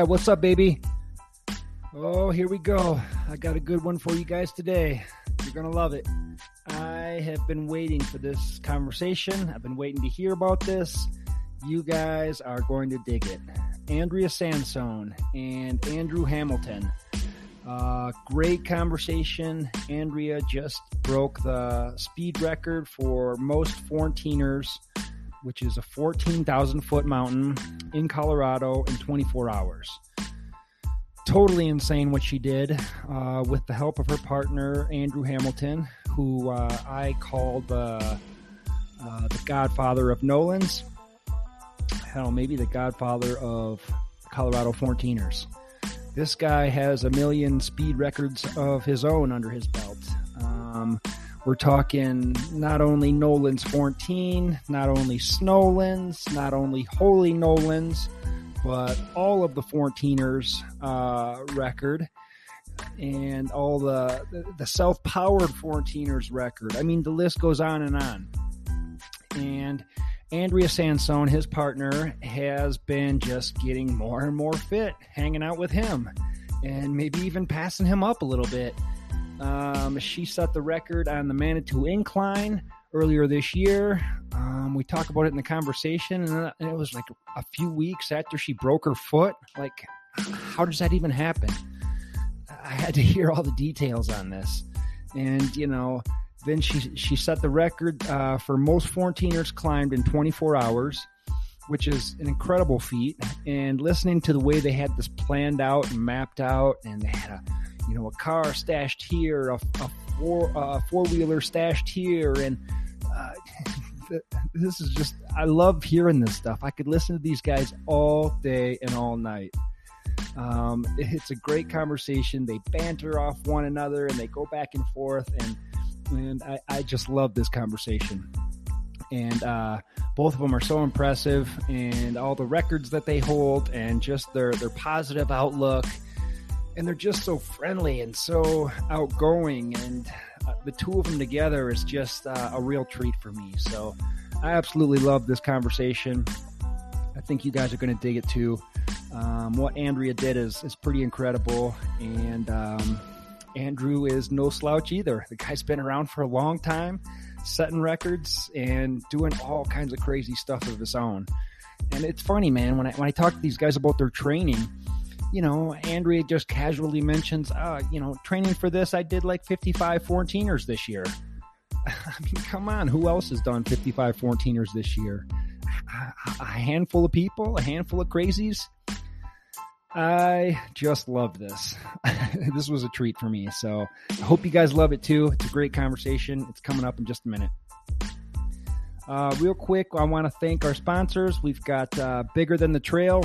Yeah, what's up, baby? Oh, here we go. I got a good one for you guys today. You're going to love it. I have been waiting for this conversation. I've been waiting to hear about this. You guys are going to dig it. Andrea Sansone and Andrew Hamilton. Uh, great conversation. Andrea just broke the speed record for most 14ers which is a 14,000 foot mountain in Colorado in 24 hours. Totally insane what she did uh, with the help of her partner, Andrew Hamilton, who uh, I call the, uh, the godfather of Nolans. Hell, maybe the godfather of Colorado 14ers. This guy has a million speed records of his own under his belt. Um, we're talking not only Nolan's 14, not only Snowlands, not only Holy Nolan's, but all of the 14ers uh, record and all the the self-powered 14ers record. I mean, the list goes on and on. And Andrea Sansone, his partner, has been just getting more and more fit, hanging out with him, and maybe even passing him up a little bit. Um, she set the record on the Manitou Incline earlier this year. Um, we talk about it in the conversation, and it was like a few weeks after she broke her foot. Like, how does that even happen? I had to hear all the details on this, and you know, then she she set the record uh, for most 14ers climbed in 24 hours, which is an incredible feat. And listening to the way they had this planned out and mapped out, and they had a you know, a car stashed here, a, a four uh, four wheeler stashed here, and uh, this is just I love hearing this stuff. I could listen to these guys all day and all night. Um, it's a great conversation. They banter off one another and they go back and forth, and and I, I just love this conversation. And uh, both of them are so impressive, and all the records that they hold, and just their their positive outlook and they're just so friendly and so outgoing and uh, the two of them together is just uh, a real treat for me. So i absolutely love this conversation. I think you guys are going to dig it too. Um, what andrea did is, is pretty incredible and um, andrew is no slouch either. The guy's been around for a long time setting records and doing all kinds of crazy stuff of his own. And it's funny man when i, when I talk to these guys about their training you know, Andrea just casually mentions, uh, you know, training for this, I did like 55 14ers this year. I mean, come on, who else has done 55 14ers this year? A, handful of people, a handful of crazies. I just love this. this was a treat for me. So I hope you guys love it too. It's a great conversation. It's coming up in just a minute. Uh, real quick, I want to thank our sponsors. We've got uh, Bigger Than the Trail,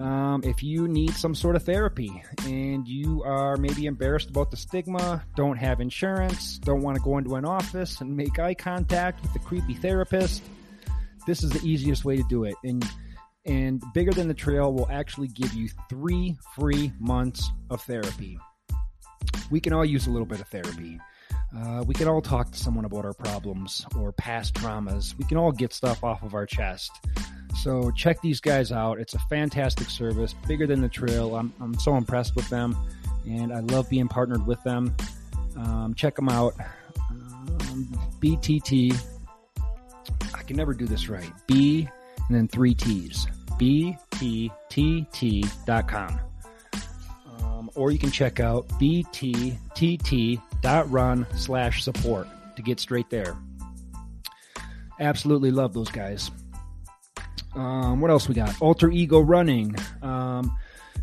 um, if you need some sort of therapy and you are maybe embarrassed about the stigma, don't have insurance, don't want to go into an office and make eye contact with the creepy therapist, this is the easiest way to do it. And and bigger than the trail will actually give you three free months of therapy. We can all use a little bit of therapy. Uh, we can all talk to someone about our problems or past traumas. We can all get stuff off of our chest. So check these guys out. It's a fantastic service, bigger than the trail. I'm, I'm so impressed with them, and I love being partnered with them. Um, check them out. Um, BTT. I can never do this right. B and then three T's. BTTT.com. Um, or you can check out bttt.run slash support to get straight there. Absolutely love those guys. Um, what else we got? Alter Ego Running. Um,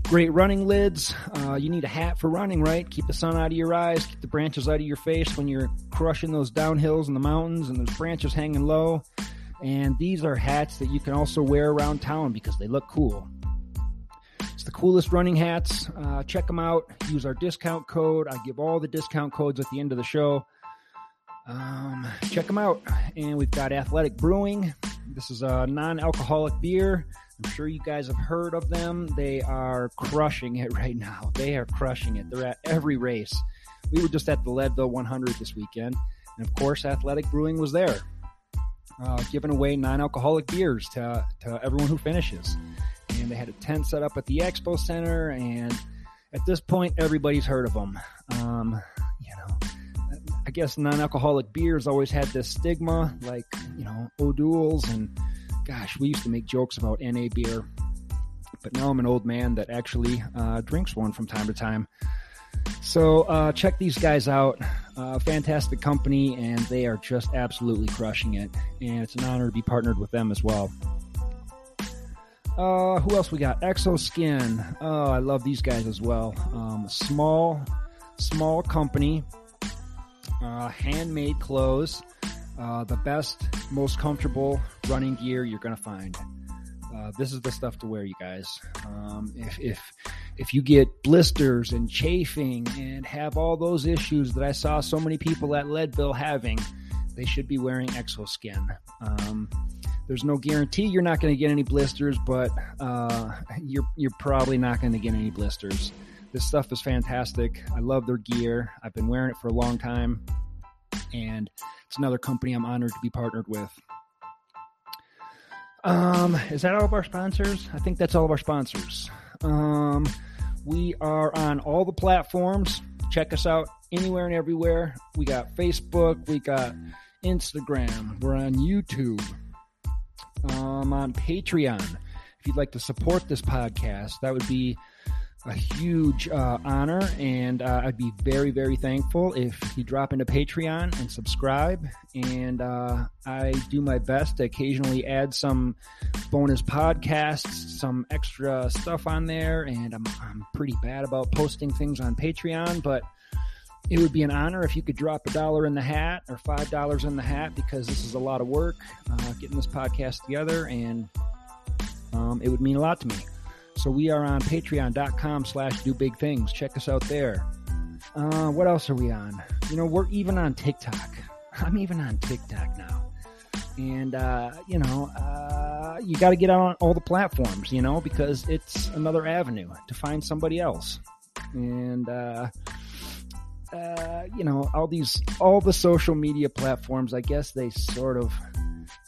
great running lids. Uh, you need a hat for running, right? Keep the sun out of your eyes, keep the branches out of your face when you're crushing those downhills in the mountains and those branches hanging low. And these are hats that you can also wear around town because they look cool. It's the coolest running hats. Uh, check them out. Use our discount code. I give all the discount codes at the end of the show. Um, check them out. And we've got Athletic Brewing. This is a non alcoholic beer. I'm sure you guys have heard of them. They are crushing it right now. They are crushing it. They're at every race. We were just at the Leadville 100 this weekend. And of course, Athletic Brewing was there, uh, giving away non alcoholic beers to, to everyone who finishes and they had a tent set up at the expo center. And at this point, everybody's heard of them. Um, you know, I guess non-alcoholic beers always had this stigma, like you know, O'Doul's, and gosh, we used to make jokes about NA beer. But now I'm an old man that actually uh, drinks one from time to time. So uh, check these guys out. Uh, fantastic company, and they are just absolutely crushing it. And it's an honor to be partnered with them as well. Uh, who else we got? Xoskin. Oh, I love these guys as well. Um, small, small company. Uh, handmade clothes. Uh, the best, most comfortable running gear you're gonna find. Uh, this is the stuff to wear, you guys. Um, if if if you get blisters and chafing and have all those issues that I saw so many people at Leadville having, they should be wearing Xoskin. Um, there's no guarantee you're not going to get any blisters, but uh, you're you're probably not going to get any blisters. This stuff is fantastic. I love their gear. I've been wearing it for a long time, and it's another company I'm honored to be partnered with. Um, is that all of our sponsors? I think that's all of our sponsors. Um, we are on all the platforms. Check us out anywhere and everywhere. We got Facebook, we got Instagram, we're on YouTube um, on Patreon. If you'd like to support this podcast, that would be a huge uh, honor, and uh, I'd be very, very thankful if you drop into Patreon and subscribe. And uh, I do my best to occasionally add some bonus podcasts, some extra stuff on there, and I'm, I'm pretty bad about posting things on Patreon, but it would be an honor if you could drop a dollar in the hat or five dollars in the hat because this is a lot of work uh, getting this podcast together and um, it would mean a lot to me so we are on patreon.com slash do big things. Check us out there. Uh, what else are we on? You know we're even on tiktok. I'm even on tiktok now. And uh, you know uh, you got to get on all the platforms you know because it's another avenue to find somebody else. And uh, uh, you know, all these, all the social media platforms, I guess they sort of,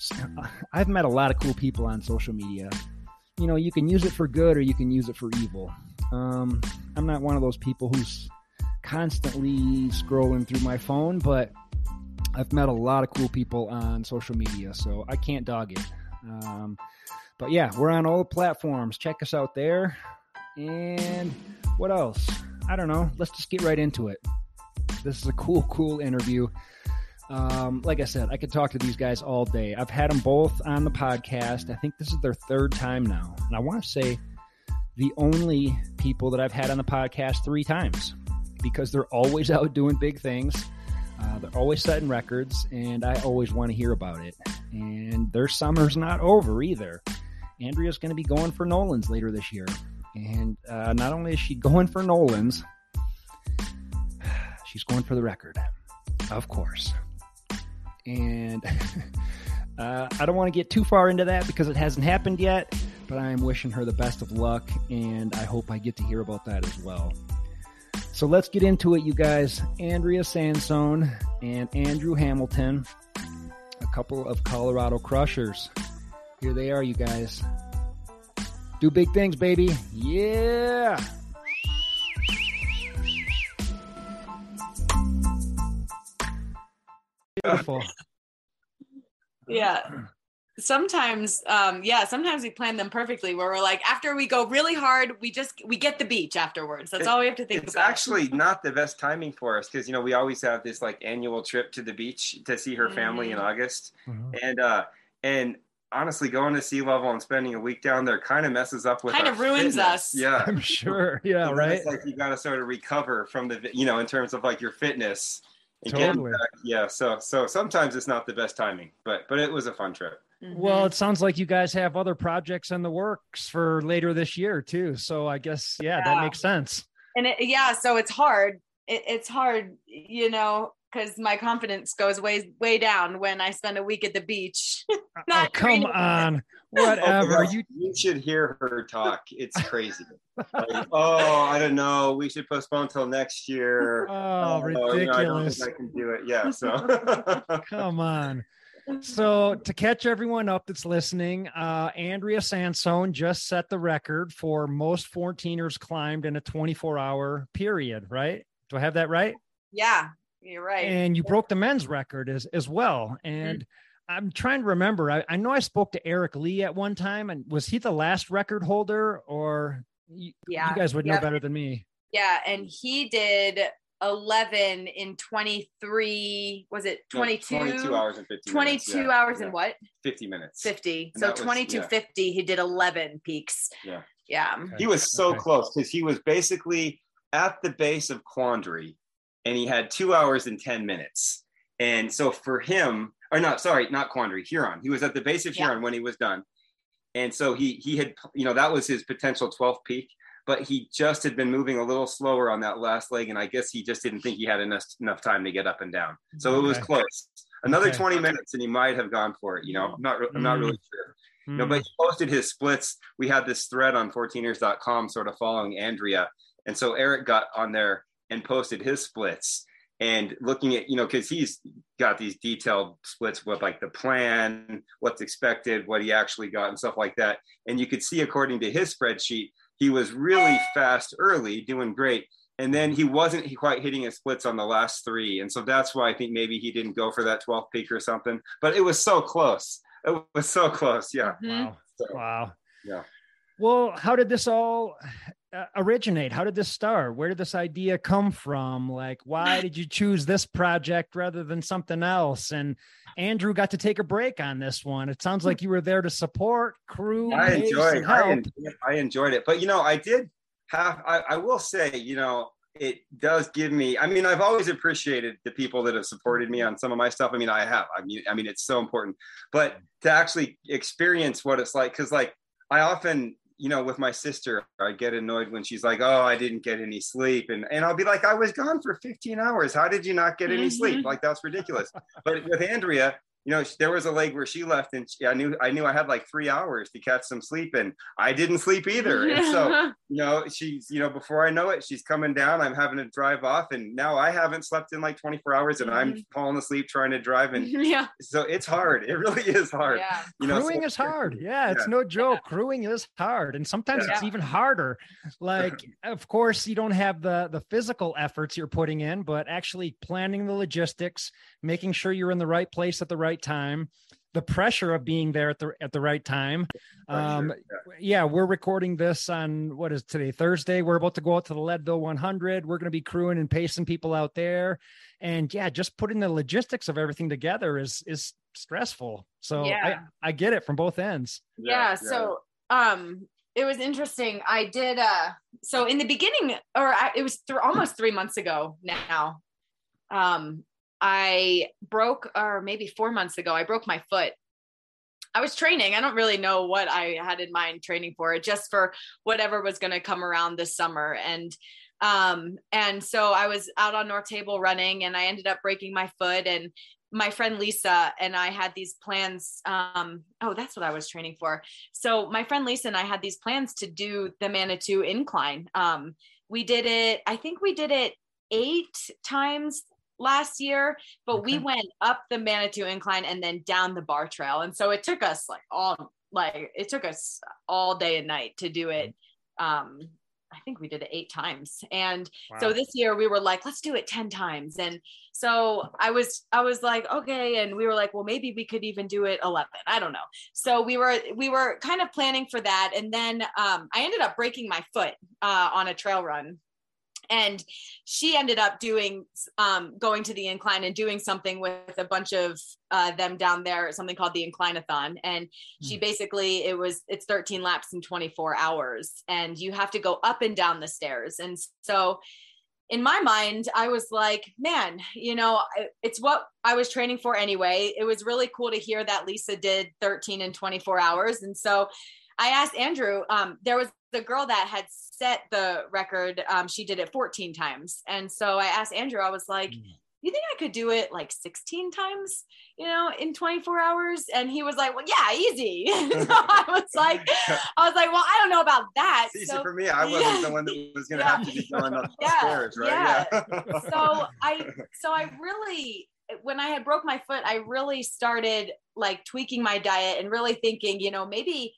I've met a lot of cool people on social media. You know, you can use it for good or you can use it for evil. Um, I'm not one of those people who's constantly scrolling through my phone, but I've met a lot of cool people on social media, so I can't dog it. Um, but yeah, we're on all the platforms. Check us out there. And what else? I don't know. Let's just get right into it. This is a cool, cool interview. Um, like I said, I could talk to these guys all day. I've had them both on the podcast. I think this is their third time now. And I want to say the only people that I've had on the podcast three times because they're always out doing big things. Uh, they're always setting records, and I always want to hear about it. And their summer's not over either. Andrea's going to be going for Nolan's later this year. And uh, not only is she going for Nolan's, She's going for the record, of course. And uh, I don't want to get too far into that because it hasn't happened yet, but I am wishing her the best of luck, and I hope I get to hear about that as well. So let's get into it, you guys. Andrea Sansone and Andrew Hamilton, a couple of Colorado Crushers. Here they are, you guys. Do big things, baby. Yeah. Beautiful. yeah. Sometimes, um, yeah, sometimes we plan them perfectly where we're like, after we go really hard, we just we get the beach afterwards. That's it, all we have to think it's about. It's actually not the best timing for us because you know we always have this like annual trip to the beach to see her family mm-hmm. in August. Mm-hmm. And uh and honestly, going to sea level and spending a week down there kind of messes up with Kind of ruins fitness. us. Yeah, I'm sure. Yeah, right. It's like you got to sort of recover from the, you know, in terms of like your fitness. And Totally. back. Yeah. So so sometimes it's not the best timing, but but it was a fun trip. Mm-hmm. Well, it sounds like you guys have other projects in the works for later this year too. So I guess yeah, that makes sense. and it, yeah, so it's hard. It, it's hard, you know, because my confidence goes way way down when I spend a week at the beach. oh, come on. Oh, Whatever. gosh, you you should hear her talk. It's crazy. Like, oh, I don't know. We should postpone till next year. oh, you know, I don't ridiculous. think I can do it. Yeah. So Come on. So to catch everyone up that's listening, uh, Andrea Sansone just set the record for most 14ers climbed in a 24 hour period, right? Do I have that right? yeah, you're right. And you broke the men's record as, as well. And I'm trying to remember. I, I know I spoke to Eric Lee at one time, and was he the last record holder, or you, yeah, you guys would know Yep. better than me? yeah, and he did 11 in 23. Was it 22? 22 hours and 50 22 minutes. Yeah, hours yeah. and what? 50 minutes. 50. And So that was- 2250, he did 11 peaks. Yeah. Yeah. Okay. He was so Okay. close because he was basically at the base of Quandary and he had two hours and 10 minutes. And so for him, or not, sorry, not Quandary, Huron. He was at the base of Yeah. Huron when he was done. And so he he had, you know, that was his potential 12th peak, but he just had been moving a little slower on that last leg. And I guess he just didn't think he had enough enough time to get up and down. So it was close. Another Okay. 20 minutes and he might have gone for it. You know, I'm not, I'm not Mm. really sure. No, Hmm. but he posted his splits. We had this thread on 14ers.com sort of following Andrea. And so Eric got on there and posted his splits and looking at, you know, because he's got these detailed splits with like the plan, what's expected, what he actually got, and stuff like that. And you could see, according to his spreadsheet, he was really fast early, doing great. And then he wasn't quite hitting his splits on the last three. And so that's why I think maybe he didn't go for that 12th peak or something. But it was so close. It was so close. Yeah. Mhm. Wow. So, Wow. Yeah. Well, how did this all uh, originate? How did this start? Where did this idea come from? Like, why did you choose this project rather than something else? And Andrew got to take a break on this one. It sounds like you were there to support, crew, I enjoyed, I enjoyed, I enjoyed it. But you know, I did have, I, I will say, you know, it does give me. I mean, I've always appreciated the people that have supported me on some of my stuff. I mean, I have. I mean, I mean, it's so important. But to actually experience what it's like, because like I often, you know, with my sister, I get annoyed when she's like, "Oh, I didn't get any sleep," and and I'll be like, "I was gone for 15 hours. How did you not get any sleep? Mhm. Like that's ridiculous." but with Andrea, you know, there was a leg where she left, and she, I knew I knew I had like three hours to catch some sleep, and I didn't sleep either. And so, you know, she's, you know, before I know it, she's coming down. I'm having to drive off, and now I haven't slept in like 24 hours, and I'm Mhm. falling asleep trying to drive, and yeah. so it's hard. It really is hard. Yeah. You know, crewing so- is hard. Yeah, it's Yeah. no joke. Crewing is hard, and sometimes it's Yeah. even harder. Like, of course, you don't have the the physical efforts you're putting in, but actually planning the logistics, making sure you're in the right place at the right time, the pressure of being there at the at the right time. Um, Pressure, yeah. yeah, we're recording this on what is today, Thursday. We're about to go out to the Leadville 100. We're going to be crewing and pacing people out there, and yeah, just putting the logistics of everything together is is stressful. So Yeah. I I get it from both ends. yeah, so um it was interesting i did uh so in the beginning or I, it was th- almost three months ago now um i broke or maybe four months ago i broke my foot i was training i don't really know what i had in mind training for just for whatever was going to come around this summer and um and so i was out on north table running and i ended up breaking my foot and my friend Lisa and I had these plans. Um, oh, that's what I was training for. So my friend Lisa and I had these plans to do the Manitou incline. Um, we did it. I think we did it eight times last year, but we went up the Manitou incline and then down the Barr trail. And so it took us like all like it took us all day and night to do it. Um, I think we did it eight times. And so this year we were like, let's do it 10 times. And so I was, I was like, okay. And we were like, well, maybe we could even do it 11. I don't know. So we were, we were kind of planning for that. And then um, I ended up breaking my foot uh, on a trail run. And she ended up doing um, going to the incline and doing something with a bunch of uh, them down there something called the inclinathon. And she basically it was it's 13 laps in 24 hours and you have to go up and down the stairs. And so in my mind i was like man you know it's what i was training for anyway. It was really cool to hear that lisa did 13 in 24 hours. And so I asked Andrew, um, there was the girl that had set the record. Um, she did it 14 times. And so I asked Andrew, I was like, mm. you think I could do it like 16 times, you know, in 24 hours? And he was like, well, yeah, easy. so I was like, I was like, well, I don't know about that. Easy so, for me. I wasn't yeah. the one that was going to yeah. have to be going up the yeah. stairs, right? Yeah. yeah. so I, so I really, when I had broke my foot, I really started like tweaking my diet and really thinking, you know, maybe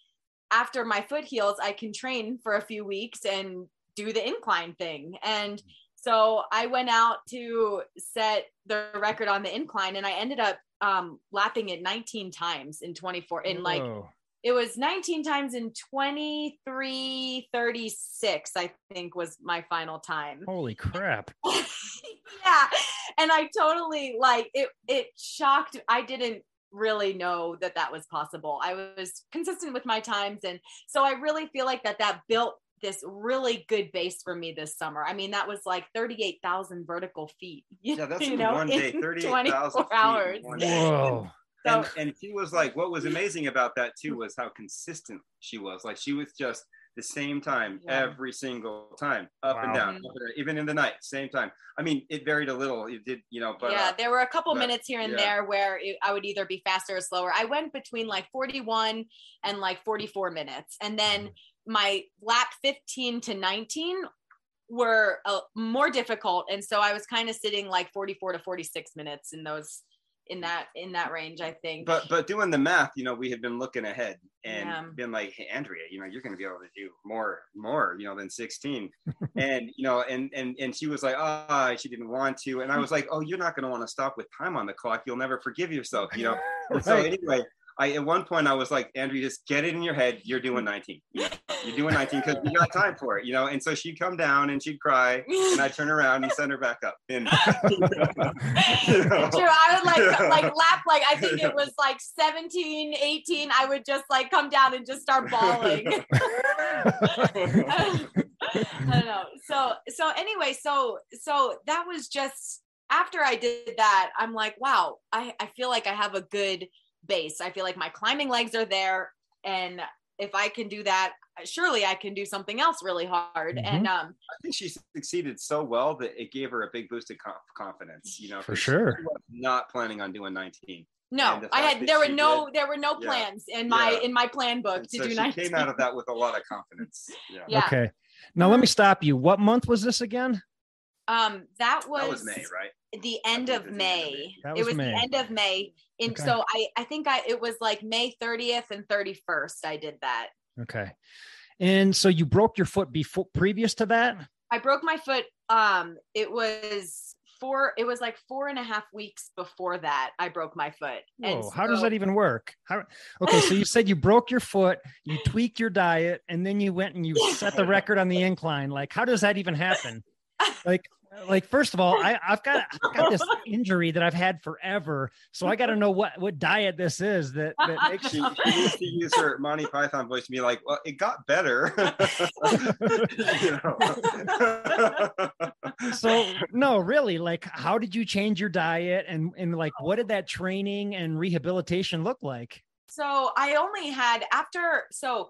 after my foot heals, I can train for a few weeks and do the incline thing. And so I went out to set the record on the incline and I ended up um, lapping it 19 times in 24 in like it was 19 times in 23 36 i think was my final time. Holy crap. Yeah. And i totally like it it shocked i didn't really know that that was possible. I was consistent with my times. And so I really feel like that that built this really good base for me this summer. I mean, that was like 38,000 vertical feet. Yeah, that's you know, one day, 38,000 hours. Whoa. So, and, and she was like, what was amazing about that too was how consistent she was. Like she was just the same time yeah. every single time, up wow. and down, up and even in the night, same time. I mean, it varied a little. It did, you know, but yeah, uh, there were a couple but, minutes here and yeah. there where it, I would either be faster or slower. I went between like 41 and like 44 minutes, and then mm-hmm. my lap 15 to 19 were uh, more difficult, and so I was kind of sitting like 44 to 46 minutes in those in that in that range i think. But but doing the math you know we had been looking ahead and yeah. been like hey andrea you know you're going to be able to do more more you know than 16 and you know and and and she was like ah oh, she didn't want to. And i was like oh you're not going to want to stop with time on the clock. You'll never forgive yourself you know? Right. so anyway I at one point I was like, Andrew, just get it in your head. You're doing 19. You know, you're doing 19 because you got time for it, you know. And so she'd come down and she'd cry, and I'd turn around and send her back up. And you know, True. I would like yeah. like lap like I think it was like 17, 18. I would just like come down and just start bawling. I don't know. So so anyway, so so that was just after I did that, I'm like, wow, I, I feel like I have a good base. I feel like my climbing legs are there. And if I can do that, surely I can do something else really hard. Mm-hmm. And um, I think she succeeded so well that it gave her a big boost of confidence. You know, for sure. not planning on doing 19. No, I had there were no did, there were no plans yeah. in my yeah. in my plan book and to so do 19. Came out of that with a lot of confidence. Yeah. yeah. Okay. Now let me stop you. What month was this again? Um, that was, that was May, right? The end of May. Was it was May. the end of May. And okay. so I, I think I it was like May 30th and 31st. I did that. Okay. And so you broke your foot before previous to that? I broke my foot. Um, it was four, it was like four and a half weeks before that I broke my foot. Whoa, so, how does that even work? How okay, so you said you broke your foot, you tweaked your diet, and then you went and you set the record on the incline. Like, how does that even happen? Like like first of all, I, have got I've got this injury that I've had forever, so I got to know what what diet this is that that makes she, she used to use her Monty Python voice to be like, "Well, it got better." so no, really, like, how did you change your diet, and and like, what did that training and rehabilitation look like? So I only had after so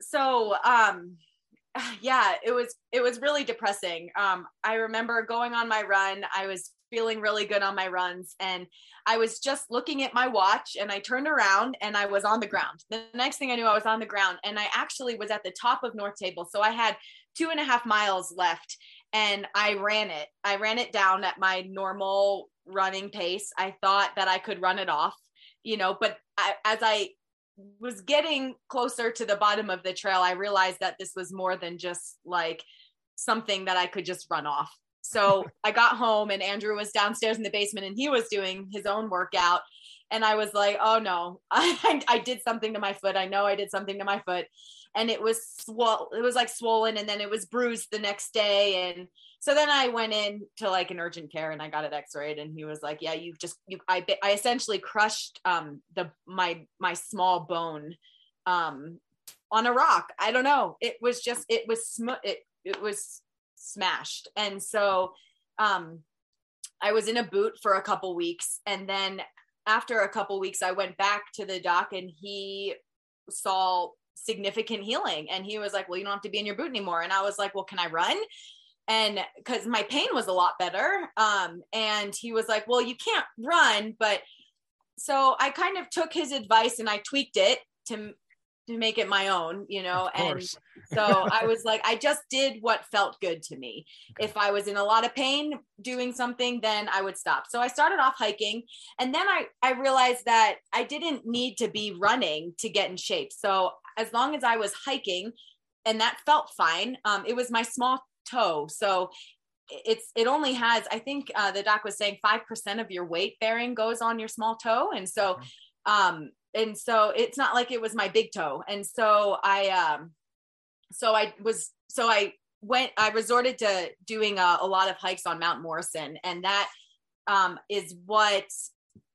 so um yeah, it was it was really depressing. Um, I remember going on my run. I was feeling really good on my runs, and I was just looking at my watch, and I turned around, and I was on the ground. The next thing I knew, I was on the ground, and I actually was at the top of North Table. So I had two and a half miles left, and I ran it. I ran it down at my normal running pace. I thought that I could run it off, you know, but I, as I was getting closer to the bottom of the trail, I realized that this was more than just like something that I could just run off. So I got home and Andrew was downstairs in the basement and he was doing his own workout. And I was like, oh no, I, I did something to my foot. I know I did something to my foot. And it was swell it was like swollen and then it was bruised the next day and so then I went in to like an urgent care and I got it x-rayed and he was like, yeah, you just, you, I, I essentially crushed, um, the, my, my small bone, um, on a rock. I don't know. It was just, it was, sm- it, it was smashed. And so, um, I was in a boot for a couple weeks and then after a couple weeks I went back to the doc and he saw significant healing. And he was like well you don't have to be in your boot anymore. And i was like well can i run? And because my pain was a lot better. Um and he was like well you can't run. But so i kind of took his advice and i tweaked it to to make it my own you know and so i was like i just did what felt good to me. Okay. if i was in a lot of pain doing something then i would stop. So i started off hiking and then i i realized that i didn't need to be running to get in shape. So as long as i was hiking and that felt fine. Um, it was my small toe. So it's it only has i think uh, the doc was saying 5% of your weight bearing goes on your small toe and so um and so it's not like it was my big toe. And so i um so i was so i went i resorted to doing a, a lot of hikes on mount morrison and that um is what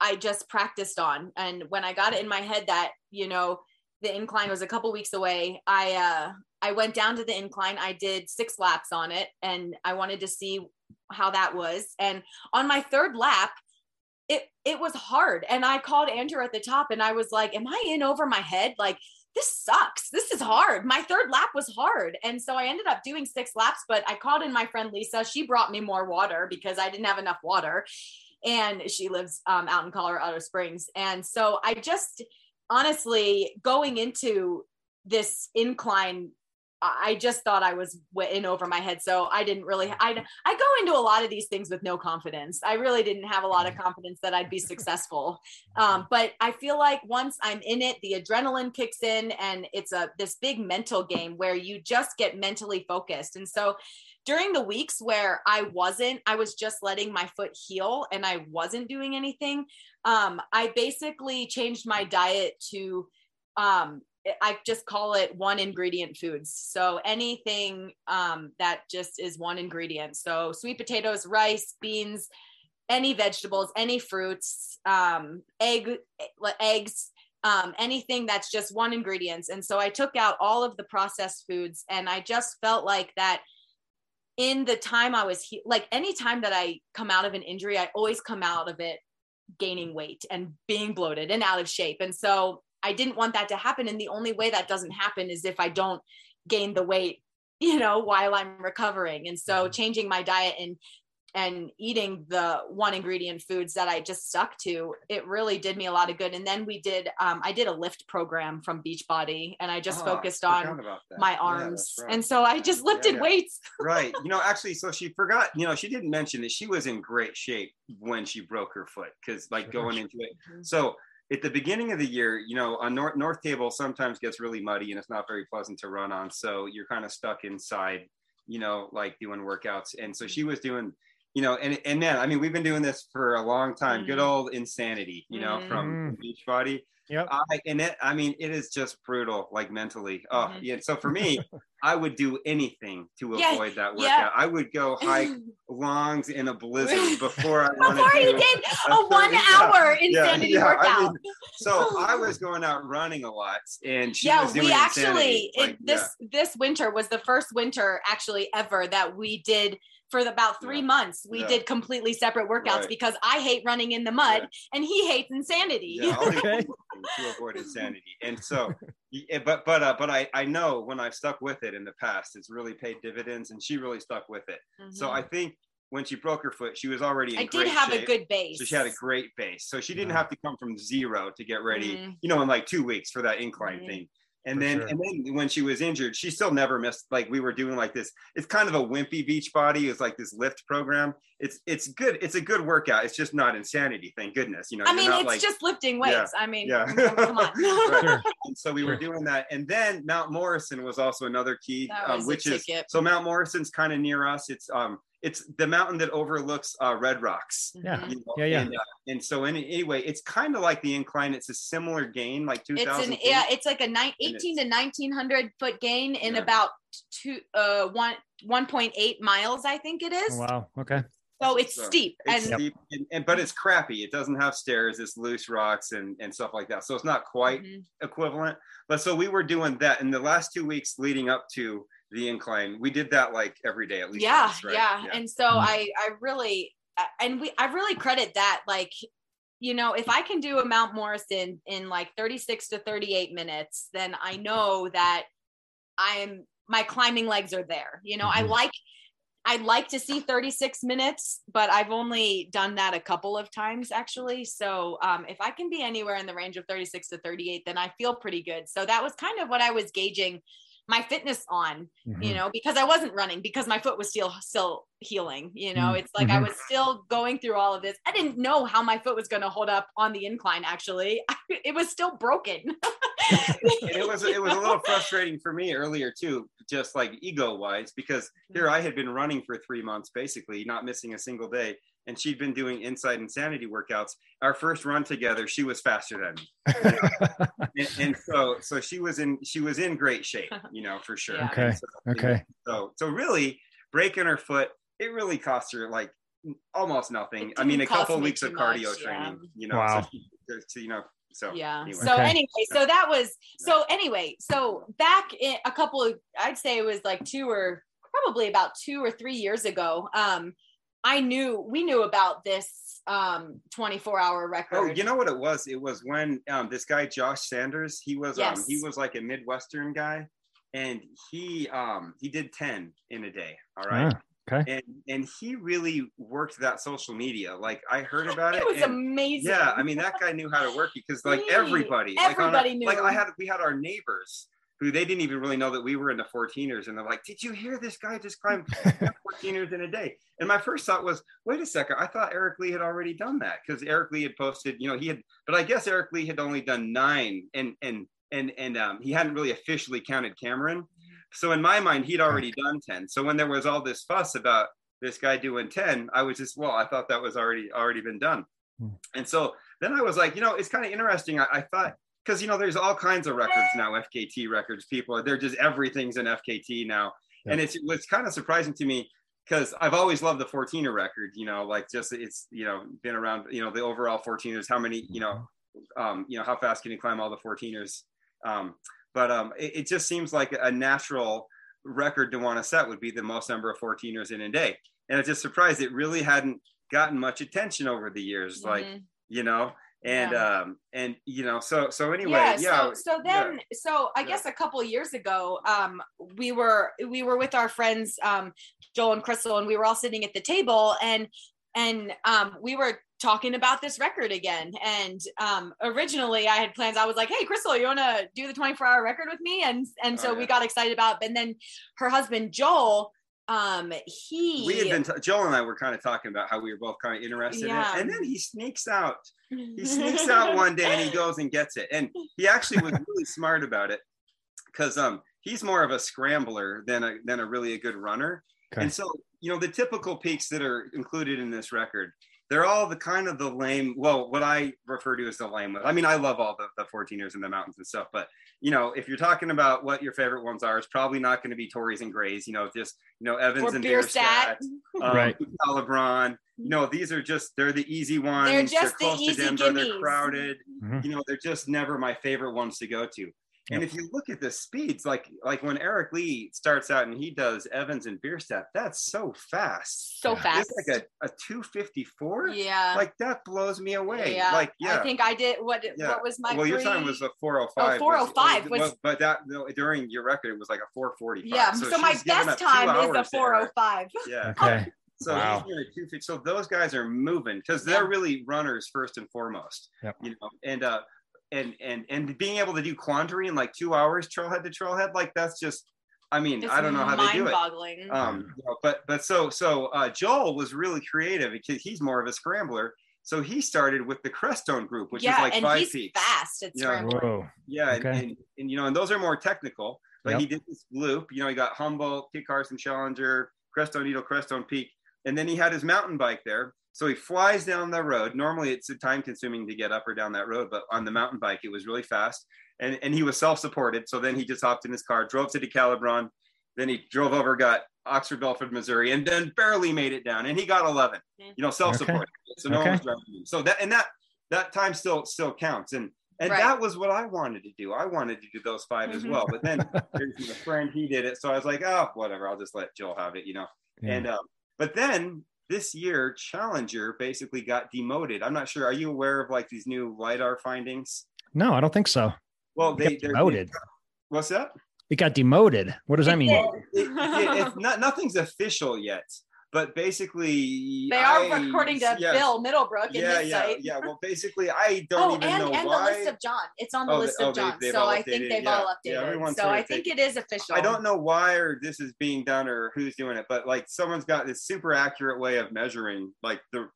i just practiced on. And when i got it in my head that you know the incline was a couple weeks away i uh I went down to the incline. I did six laps on it and I wanted to see how that was. And on my third lap, it it was hard. And I called Andrew at the top and I was like, Am I in over my head? Like, this sucks. This is hard. My third lap was hard. And so I ended up doing six laps, but I called in my friend Lisa. She brought me more water because I didn't have enough water. And she lives um, out in Colorado Springs. And so I just honestly going into this incline I just thought I was in over my head. So I didn't really, I, I go into a lot of these things with no confidence. I really didn't have a lot of confidence that I'd be successful. Um, but I feel like once I'm in it, the adrenaline kicks in and it's a, this big mental game where you just get mentally focused. And so during the weeks where I wasn't, I was just letting my foot heal and I wasn't doing anything. Um, I basically changed my diet to, um, I just call it one ingredient foods. So anything um, that just is one ingredient. So sweet potatoes, rice, beans, any vegetables, any fruits, um, egg, eggs, um, anything that's just one ingredient. And so I took out all of the processed foods, and I just felt like that. In the time I was he- like, any time that I come out of an injury, I always come out of it gaining weight and being bloated and out of shape. And so I didn't want that to happen. And the only way that doesn't happen is if I don't gain the weight, you know, while I'm recovering. And so mm-hmm. changing my diet and and eating the one ingredient foods that I just stuck to, it really did me a lot of good. And then we did, um, I did a lift program from Beachbody and I just oh, focused on my arms. Yeah, right. And so I just lifted yeah, yeah. weights. right. You know, actually, so she forgot, you know, she didn't mention that she was in great shape when she broke her foot because like going into it. Mm-hmm. So at the beginning of the year, you know, on North, North Table sometimes gets really muddy and it's not very pleasant to run on. So you're kind of stuck inside, you know, like doing workouts. And so she was doing, you know, and and man, I mean, we've been doing this for a long time. Mm. Good old insanity, you know, mm. from Beachbody. Yeah. I, and it, I mean, it is just brutal, like mentally. Oh, mm-hmm. yeah. So for me, I would do anything to yeah, avoid that workout. Yeah. I would go hike longs in a blizzard before I before you did a, a one hour insanity yeah, workout. I mean, so I was going out running a lot, and yeah, we actually it, this this winter was the first winter actually ever that we did for about three yeah. months we yeah. did completely separate workouts right. because i hate running in the mud yeah. and he hates insanity yeah, okay. to avoid insanity and so but but uh, but I, I know when i've stuck with it in the past it's really paid dividends and she really stuck with it mm-hmm. so i think when she broke her foot she was already in i did have shape. a good base so she had a great base so she didn't have to come from zero to get ready mm-hmm. you know in like two weeks for that incline mm-hmm. thing and then, sure. and then when she was injured, she still never missed. Like we were doing like this. It's kind of a wimpy Beachbody. It's like this lift program. It's it's good. It's a good workout. It's just not insanity. Thank goodness. You know. I mean, it's like, just lifting weights. Yeah, I mean, yeah. come on. right. And so we were doing that, and then Mount Morrison was also another key, um, which is so Mount Morrison's kind of near us. It's um it's the mountain that overlooks uh, Red Rocks. Yeah. Mhm. you know, Yeah, yeah. And, uh, and so in, anyway, it's kind of like the incline. It's a similar gain, like two It's thousand. an yeah, it's like a nine, And 18 to 1900 foot gain in Yeah. about two uh one 1.8 miles, I think it is. Oh, wow. Okay. So it's So, steep. It's and steep, and, and but it's crappy. It doesn't have stairs. It's loose rocks and and stuff like that. So it's not quite Mhm. equivalent. But so we were doing that in the last two weeks leading up to the incline. We did that like every day at least. yeah, once, right? yeah and so Mhm. i i really uh, and we i really credit that like you know if i can do a mount morrison in like 36 to 38 minutes then i know that i'm my climbing legs are there you know i Mhm. like i'd like to see 36 minutes but i've only done that a couple of times actually so um, if i can be anywhere in the range of 36 to 38 then i feel pretty good so that was kind of what i was gauging my fitness on you Mhm. know because i wasn't running because my foot was still still healing you know Mm, it's like i mhm. was still going through all of this. I didn't know how my foot was going to hold up on the incline actually. It was still broken. It was it was a little frustrating for me earlier too, just like ego wise, because here I had been running for three months basically, not missing a single day, and she'd been doing inside insanity workouts. Our first run together, she was faster than me, and, and so so she was in she was in great shape, you know for sure. Yeah. Okay. So, Okay. So so really breaking her foot, it really cost her like almost nothing. I mean, a couple of me weeks too of cardio much, yeah. training, you know. Wow. So, she, so, you know. So yeah anyway. so Okay. anyway so that was so anyway so back in a couple of i'd say it was like two or probably about two or three years ago um i knew we knew about this um 24 hour record Oh, you know what it was? It was when um, this guy Josh Sanders. He was um, he was like a midwestern guy, and he um, he did ten in a day. All right, Ah, okay. and and he really worked that social media. Like I heard about it. it was and- amazing yeah, I mean that guy knew how to work because like He- everybody, like, on everybody our- knew. Like I had, we had our neighbors who they didn't even really know that we were into 14ers, and they're like, "Did you hear this guy just climbed 14ers in a day?" And my first thought was, "Wait a second, I thought Eric Lee had already done that because Eric Lee had posted, you know, he had, but I guess Eric Lee had only done nine, and and and and um, he hadn't really officially counted Cameron. So in my mind, he'd already done 10. So when there was all this fuss about this guy doing 10, I was just, well, I thought that was already already been done. Hmm. And so then I was like, you know, it's kind of interesting. I, I thought because you know there's all kinds of records now, FKT records. People, they're just everything's an FKT now, Yeah. and it's it was kind of surprising to me because I've always loved the 14er record. You know, like just it's you know been around. You know, the overall 14ers. How many? You know, um, you know how fast can you climb all the 14ers? Um, but um, it, it just seems like a natural record to want to set would be the most number of 14ers in a day. And it's just surprised it really hadn't gotten much attention over the years. Like Mhm. you know and Yeah. um and you know so so anyway yeah, yeah, so so then so i Yeah. guess a couple years ago um we were we were with our friends um joel and crystal and we were all sitting at the table and and um we were talking about this record again and um originally i had plans i was like hey crystal you want to do the 24 hour record with me and and so Oh, we got excited about it. and then her husband joel um he we had been t- joel and i were kind of talking about how we were both kind of interested Yeah. in it and then he sneaks out he sneaks out one day and he goes and gets it and he actually was really smart about it because um he's more of a scrambler than a than a really a good runner Okay. and so you know the typical peaks that are included in this record they're all the kind of the lame well what i refer to as the lame i mean i love all the, the 14ers in the mountains and stuff but you know if you're talking about what your favorite ones are it's probably not going to be torreys and grays you know just you know evans or and Bierstadt. Bierstadt, um, Right. LeBron. No, these are just they're the easy ones. They're just the close easy to Denver. They're gimmies. crowded. Mhm. You know, they're just never my favorite ones to go to. And if you look at the speeds, like like when Eric Lee starts out and he does Evans and Bierstadt, that's so fast. so Yeah. fast It's like a, a 254. yeah Like that blows me away. yeah Like yeah. i think i did what Yeah. what was my well, your time was a 405. Oh, 405 was, was- well, but that no, during your record, it was like a 445. Yeah, so, my best time is a hours there. 405. Yeah. Okay. So Wow. he's a. So those guys are moving because they're really runners first and foremost. Yep. You know, and uh and and and being able to do quandary in like two hours, trailhead to trailhead, like that's just I mean, It's I don't know how they do it. mind-boggling. Um, you know, but but so so uh, Joel was really creative because he's more of a scrambler. So he started with the Crestone group, which yeah, is like and five he's peaks. fast at Yeah. scrambling. Whoa. Yeah, and, Okay. and, and you know, and those are more technical. But Yep. he did this loop. You know, he got Humboldt, Kit Carson, Challenger, Crestone Needle, Crestone Peak. and then he had his mountain bike there. So he flies down the road. Normally, it's time consuming to get up or down that road, but on the mountain bike, it was really fast. And, and he was self supported. So then he just hopped in his car, drove to DeCalibron. Then he drove over, got Oxford, Belford, Missouri, and then barely made it down. And he got 11, you know, self supported. Okay. So no okay. one was driving him. So that, and that, that time still, still counts. And, and right. that was what I wanted to do. I wanted to do those 5 mm-hmm. as well. But then there's a friend, he did it. So I was like, oh, whatever. I'll just let Joel have it, you know? Yeah. And, um, but then this year Challenger basically got demoted. I'm not sure. Are you aware of like these new lidar findings? No, I don't think so. Well, they demoted. What's that? It got demoted. What does that mean? It, it, not, nothing's official yet but basically they are I, according to yes. Bill Middlebrook in yeah, his yeah, site. Yeah, well, basically, I don't oh, even and, know and why. the list of John. It's on the oh, list oh, of John. They, so I think they've yeah. all updated. Yeah, so I think it is official. I don't know why or this is being done or who's doing it, but like someone's got this super accurate way of measuring like the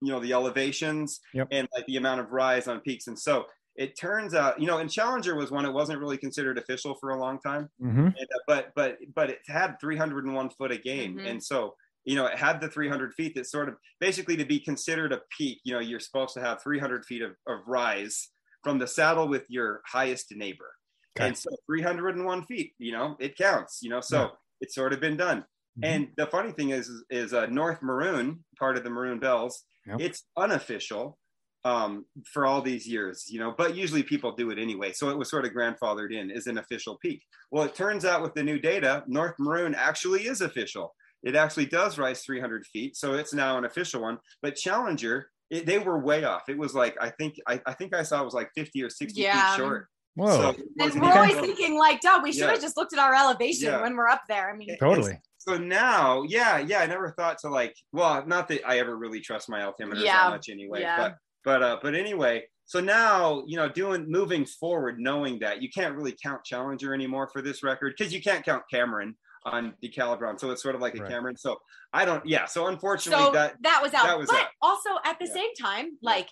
you know the elevations yep. and like the amount of rise on peaks, and so it turns out, you know, and Challenger was one. It wasn't really considered official for a long time, mm-hmm. and, uh, but but but it had 301 foot a game, mm-hmm. and so you know, it had the 300 feet that sort of basically to be considered a peak, you know, you're supposed to have 300 feet of, of rise from the saddle with your highest neighbor. Okay. And so 301 feet, you know, it counts, you know, so yeah. it's sort of been done. Mm-hmm. And the funny thing is, is, is uh, North Maroon, part of the Maroon Bells, yep. it's unofficial um, for all these years, you know, but usually people do it anyway. So it was sort of grandfathered in as an official peak. Well, it turns out with the new data, North Maroon actually is official it actually does rise 300 feet, so it's now an official one. But Challenger, it, they were way off. It was like I think I, I think I saw it was like 50 or 60 yeah. feet short. Whoa! So and we're always thinking like, "Duh, we should yeah. have just looked at our elevation yeah. when we're up there." I mean, totally. So now, yeah, yeah, I never thought to like, well, not that I ever really trust my altimeter yeah. that much anyway, but but uh, but anyway. So now, you know, doing moving forward, knowing that you can't really count Challenger anymore for this record because you can't count Cameron on DeCalibron. So it's sort of like a right. Cameron. So I don't, yeah. So unfortunately, so that that was out. That was but out. also at the yeah. same time, like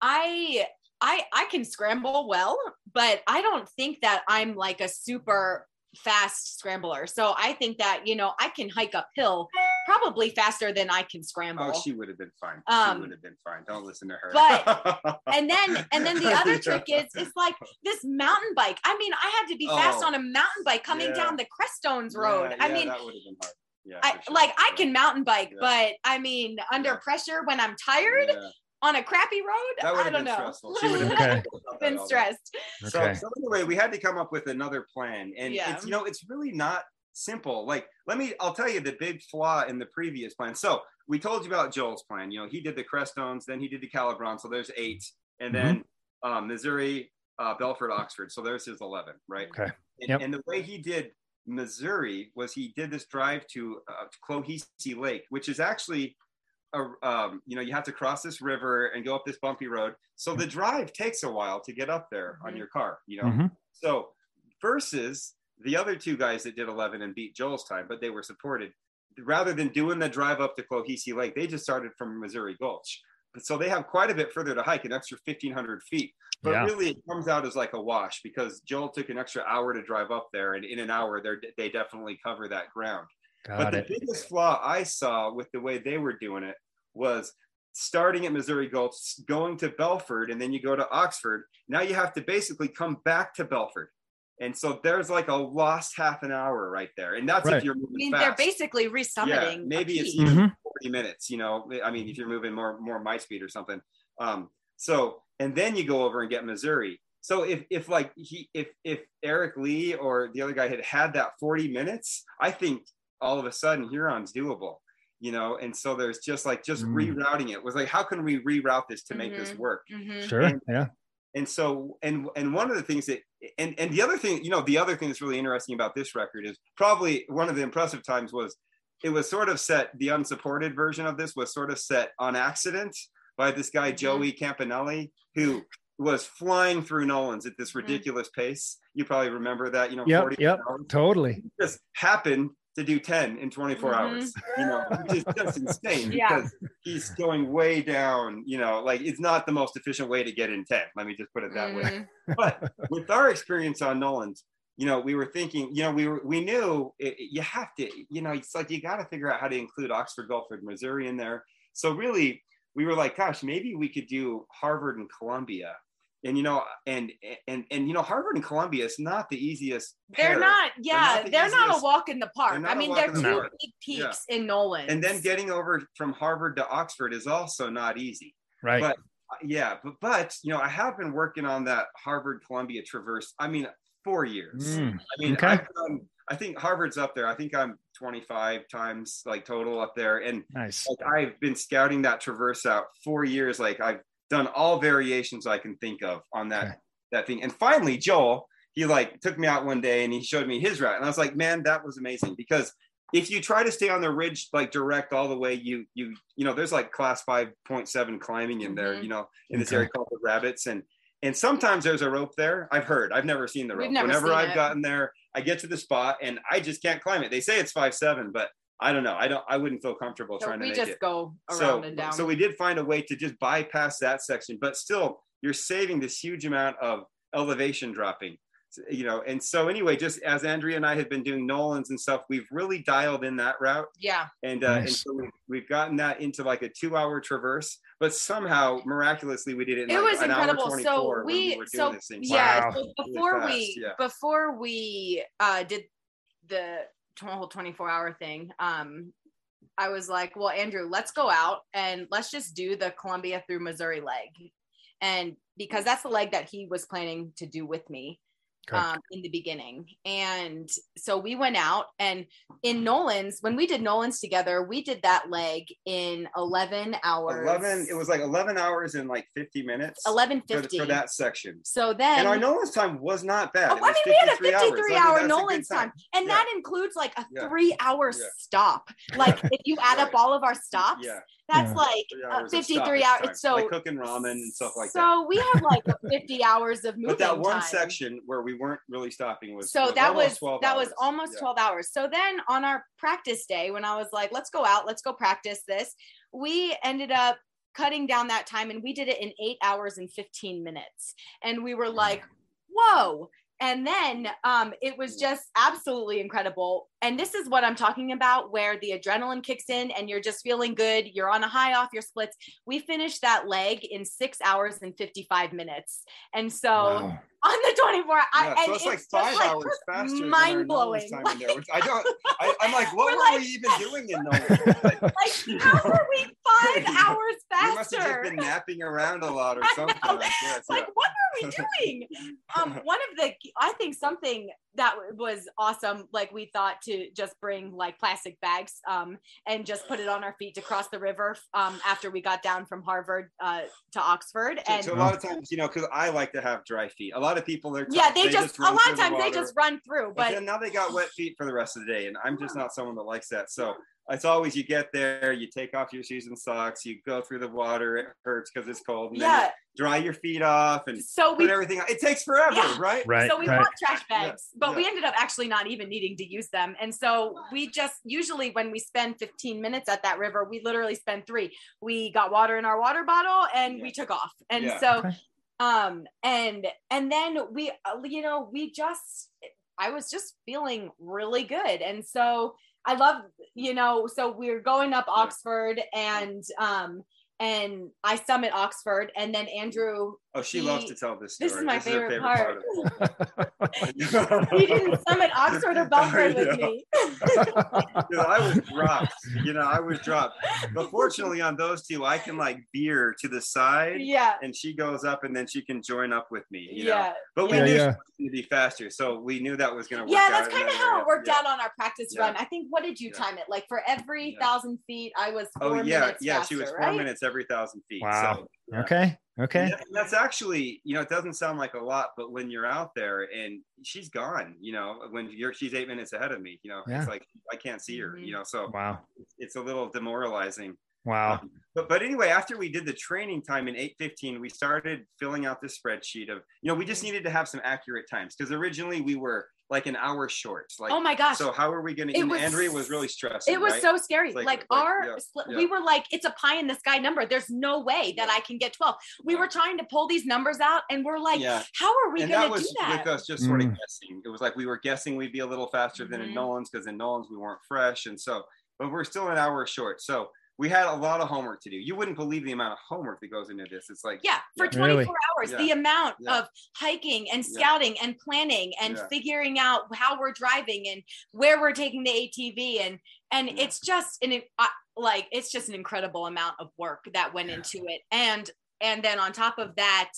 I I I can scramble well, but I don't think that I'm like a super fast scrambler. So I think that, you know, I can hike uphill probably faster than I can scramble. Oh, she would have been fine. Um, she would have been fine. Don't listen to her. But and then and then the other trick is is like this mountain bike. I mean, I had to be fast oh, on a mountain bike coming yeah. down the Crestones Road. Yeah, I mean, that would have been hard. Yeah, I, sure. like I can mountain bike, but I mean, under pressure when I'm tired, on a crappy road. That would have been know. stressful. She would have okay. been, been stressed. Okay. So, so, anyway, we had to come up with another plan, and yeah. it's you know it's really not simple. Like let me, I'll tell you the big flaw in the previous plan. So we told you about Joel's plan. You know, he did the Crestones, then he did the Calibron, so there's eight, and mm-hmm. then um, Missouri, uh, Belford, Oxford. So there's his eleven, right? Okay. And, yep. and the way he did Missouri was he did this drive to, uh, to Lake, which is actually a, um, you know, you have to cross this river and go up this bumpy road. So the drive takes a while to get up there mm-hmm. on your car, you know. Mm-hmm. So versus the other two guys that did 11 and beat Joel's time, but they were supported. Rather than doing the drive up to Clohesy Lake, they just started from Missouri Gulch. And so they have quite a bit further to hike, an extra 1,500 feet. But yeah. really, it comes out as like a wash because Joel took an extra hour to drive up there, and in an hour, they definitely cover that ground. Got but it. the biggest flaw I saw with the way they were doing it was starting at Missouri Gulch, going to Belford, and then you go to Oxford. Now you have to basically come back to Belford. And so there's like a lost half an hour right there. And that's right. if you're moving I mean, fast. they're basically resummiting. Yeah, maybe it's mm-hmm. 40 minutes, you know, I mean, if you're moving more, more my speed or something. Um, so, and then you go over and get Missouri. So if, if like he, if, if Eric Lee or the other guy had had that 40 minutes, I think all of a sudden Huron's doable you know and so there's just like just mm. rerouting it was like how can we reroute this to make mm-hmm. this work mm-hmm. sure and, yeah and so and and one of the things that and and the other thing you know the other thing that's really interesting about this record is probably one of the impressive times was it was sort of set the unsupported version of this was sort of set on accident by this guy mm-hmm. joey campanelli who was flying through Nolan's at this mm-hmm. ridiculous mm-hmm. pace. You probably remember that, you know, yep, yep, totally. It just happened to do 10 in 24 mm-hmm. hours, you know, which is just insane yeah. because he's going way down, you know, like it's not the most efficient way to get in 10. Let me just put it that mm-hmm. way. But with our experience on Nolan's, you know, we were thinking, you know, we were, we knew it, you have to, you know, it's like you got to figure out how to include Oxford, Belford, Missouri in there. So really, we were like, gosh, maybe we could do Harvard and Columbia. And you know, and and and you know, Harvard and Columbia is not the easiest. They're pair. not, yeah, the they're not, a walk in the park. they're not I a mean, they're in the two big peaks in Nolan. And then getting over from Harvard to Oxford is also not easy. Right. But yeah, but but you know, I have been working on that Harvard Columbia Traverse. I mean, four years. Mm, I mean, okay. I've done, I think Harvard's up there. I think I'm 25 times like total up there, and nice. like I've been scouting that Traverse out four years. Like I've done all variations I can think of on that Okay. that thing. And finally, Joel, he like took me out one day and he showed me his route, and I was like, man, that was amazing because if you try to stay on the ridge like direct all the way, you you you know, there's like class 5.7 climbing in there, Mhm. you know, in this Okay. area called the rabbits and and sometimes there's a rope there. I've heard. I've never seen the rope. Whenever I've it. gotten there, I get to the spot and I just can't climb it. They say it's five seven, but I don't know. I don't. I wouldn't feel comfortable So trying to we make just it. go around So, and down. so we did find a way to just bypass that section, but still, you're saving this huge amount of elevation dropping. You know, and so anyway, just as Andrea and I have been doing Nolan's and stuff, we've really dialed in that route, yeah, and uh, and so we've, we've gotten that into like a two-hour traverse. But somehow, miraculously, we did it. In it like was an incredible. Hour 24 So when we, so yeah, Wow. so Really before fast, we yeah. before we uh did the tw- whole 24 hour thing, um, I was like, well, Andrew, let's go out and let's just do the Columbia through Missouri leg, and because that's the leg that he was planning to do with me. Okay. Um, in the beginning. And so we went out and in Nolan's, when we did Nolan's together, we did that leg in 11 hours. 11 it was like 11 hours and like 50 minutes 11.50. for, for that section So then and our Nolan's time was not bad Oh, It I was mean, we had a 53 hours. 53 I mean, hour that's a good Nolan's time. And Yeah. that includes like a Yeah. three hour Yeah. stop. Like if you add up all of our stops, yeah that's Yeah. like three uh, 53 hours. time, So, like cooking ramen and stuff like that so we had like 50 hours of moving but that one time. section where we weren't really stopping was so was that was 12 that was almost Yeah. 12 hours. So then on our practice day when i was like let's go out let's go practice this we ended up cutting down that time and we did it in eight hours and 15 minutes. And we were like whoa. And then um, it was just absolutely incredible. And this is what i'm talking about where the adrenaline kicks in and you're just feeling good you're on a high off your splits. We finished that leg in six hours and 55 minutes. And so Wow. On the 24 I, yeah, and so it's like just five like hours faster Mind blowing. there, I don't I, I'm like what We're were like- we even doing in Nolan's Like, like how were we five hours faster? you must have just been napping around a lot or something. I like yeah. what are we doing um one of the i think something that was awesome like we thought to just bring like plastic bags um and just put it on our feet to cross the river um after we got down from harvard uh to oxford and so a lot of times, you know, because I like to have dry feet. A lot of people are yeah they, just, a lot of the times they just run through But, but now they got wet feet for the rest of the day, and I'm just not someone that likes that. So it's always you get there, you take off your shoes and socks, you go through the water, it hurts because it's cold, and then yeah you dry your feet off and so we put everything. It takes forever, Yeah. right? Right. so we right. bought trash bags, but yeah. we ended up actually not even needing to use them. And so we just usually when we spend 15 minutes at that river, we literally spend three. We got water in our water bottle and Yeah. we took off. And Yeah. so Okay. um and and then we uh, you know, we just I was just feeling really good. And so I love, you know, so we're going up Oxford and um and I summit Oxford and then Andrew Oh, she He- loves to tell this story. this is my her favorite of the whole thing. he didn't summit Oxford or Belford with Yeah. me. Dude, I was dropped. You know, I was dropped. But fortunately, on those two, I can like veer to the side, yeah. and she goes up, and then she can join up with me. You know? Yeah. But we Yeah, knew yeah. she was going to be faster, so we knew that was going to work. Yeah, out that's in kind of how it worked Yeah. out on our practice Yeah. run. I think what did you Yeah. time it? Like for every Yeah. thousand feet, I was Oh four yeah, minutes yeah. faster, she was four right? minutes every thousand feet. Wow. So, yeah. okay. Okay. And that's actually, you know, it doesn't sound like a lot, but when you're out there and she's gone, you know, when you're she's eight minutes ahead of me, you know, Yeah. it's like I can't see her, you mm-hmm. know, so Wow. it's, it's a little demoralizing. Wow. But but anyway, after we did the training time in 815, we started filling out this spreadsheet of, you know, we just needed to have some accurate times because originally we were like an hour short. Like, oh my gosh. So how are we going to? It was- Andrea was really stressed. it was right? so scary. Like- Like, like, our, yeah, split- yeah. we were like, it's a pie in the sky number. There's no way that I can get 12. We were trying to pull these numbers out and we're like, yeah. how are we going to do that? with us just sort of Mm. guessing. It was like we were guessing we'd be a little faster than in. Nolan's because in Nolan's we weren't fresh, and so but we're still an hour short. So we had a lot of homework to do. You wouldn't believe the amount of homework that goes into this. It's like yeah, for Yeah. 24 Really? hours, Yeah. the amount Yeah. of hiking and Yeah. scouting and planning and Yeah. figuring out how we're driving and where we're taking the ATV and and Yeah. it's just an uh, like it's just an incredible amount of work that went into it and and then on top of that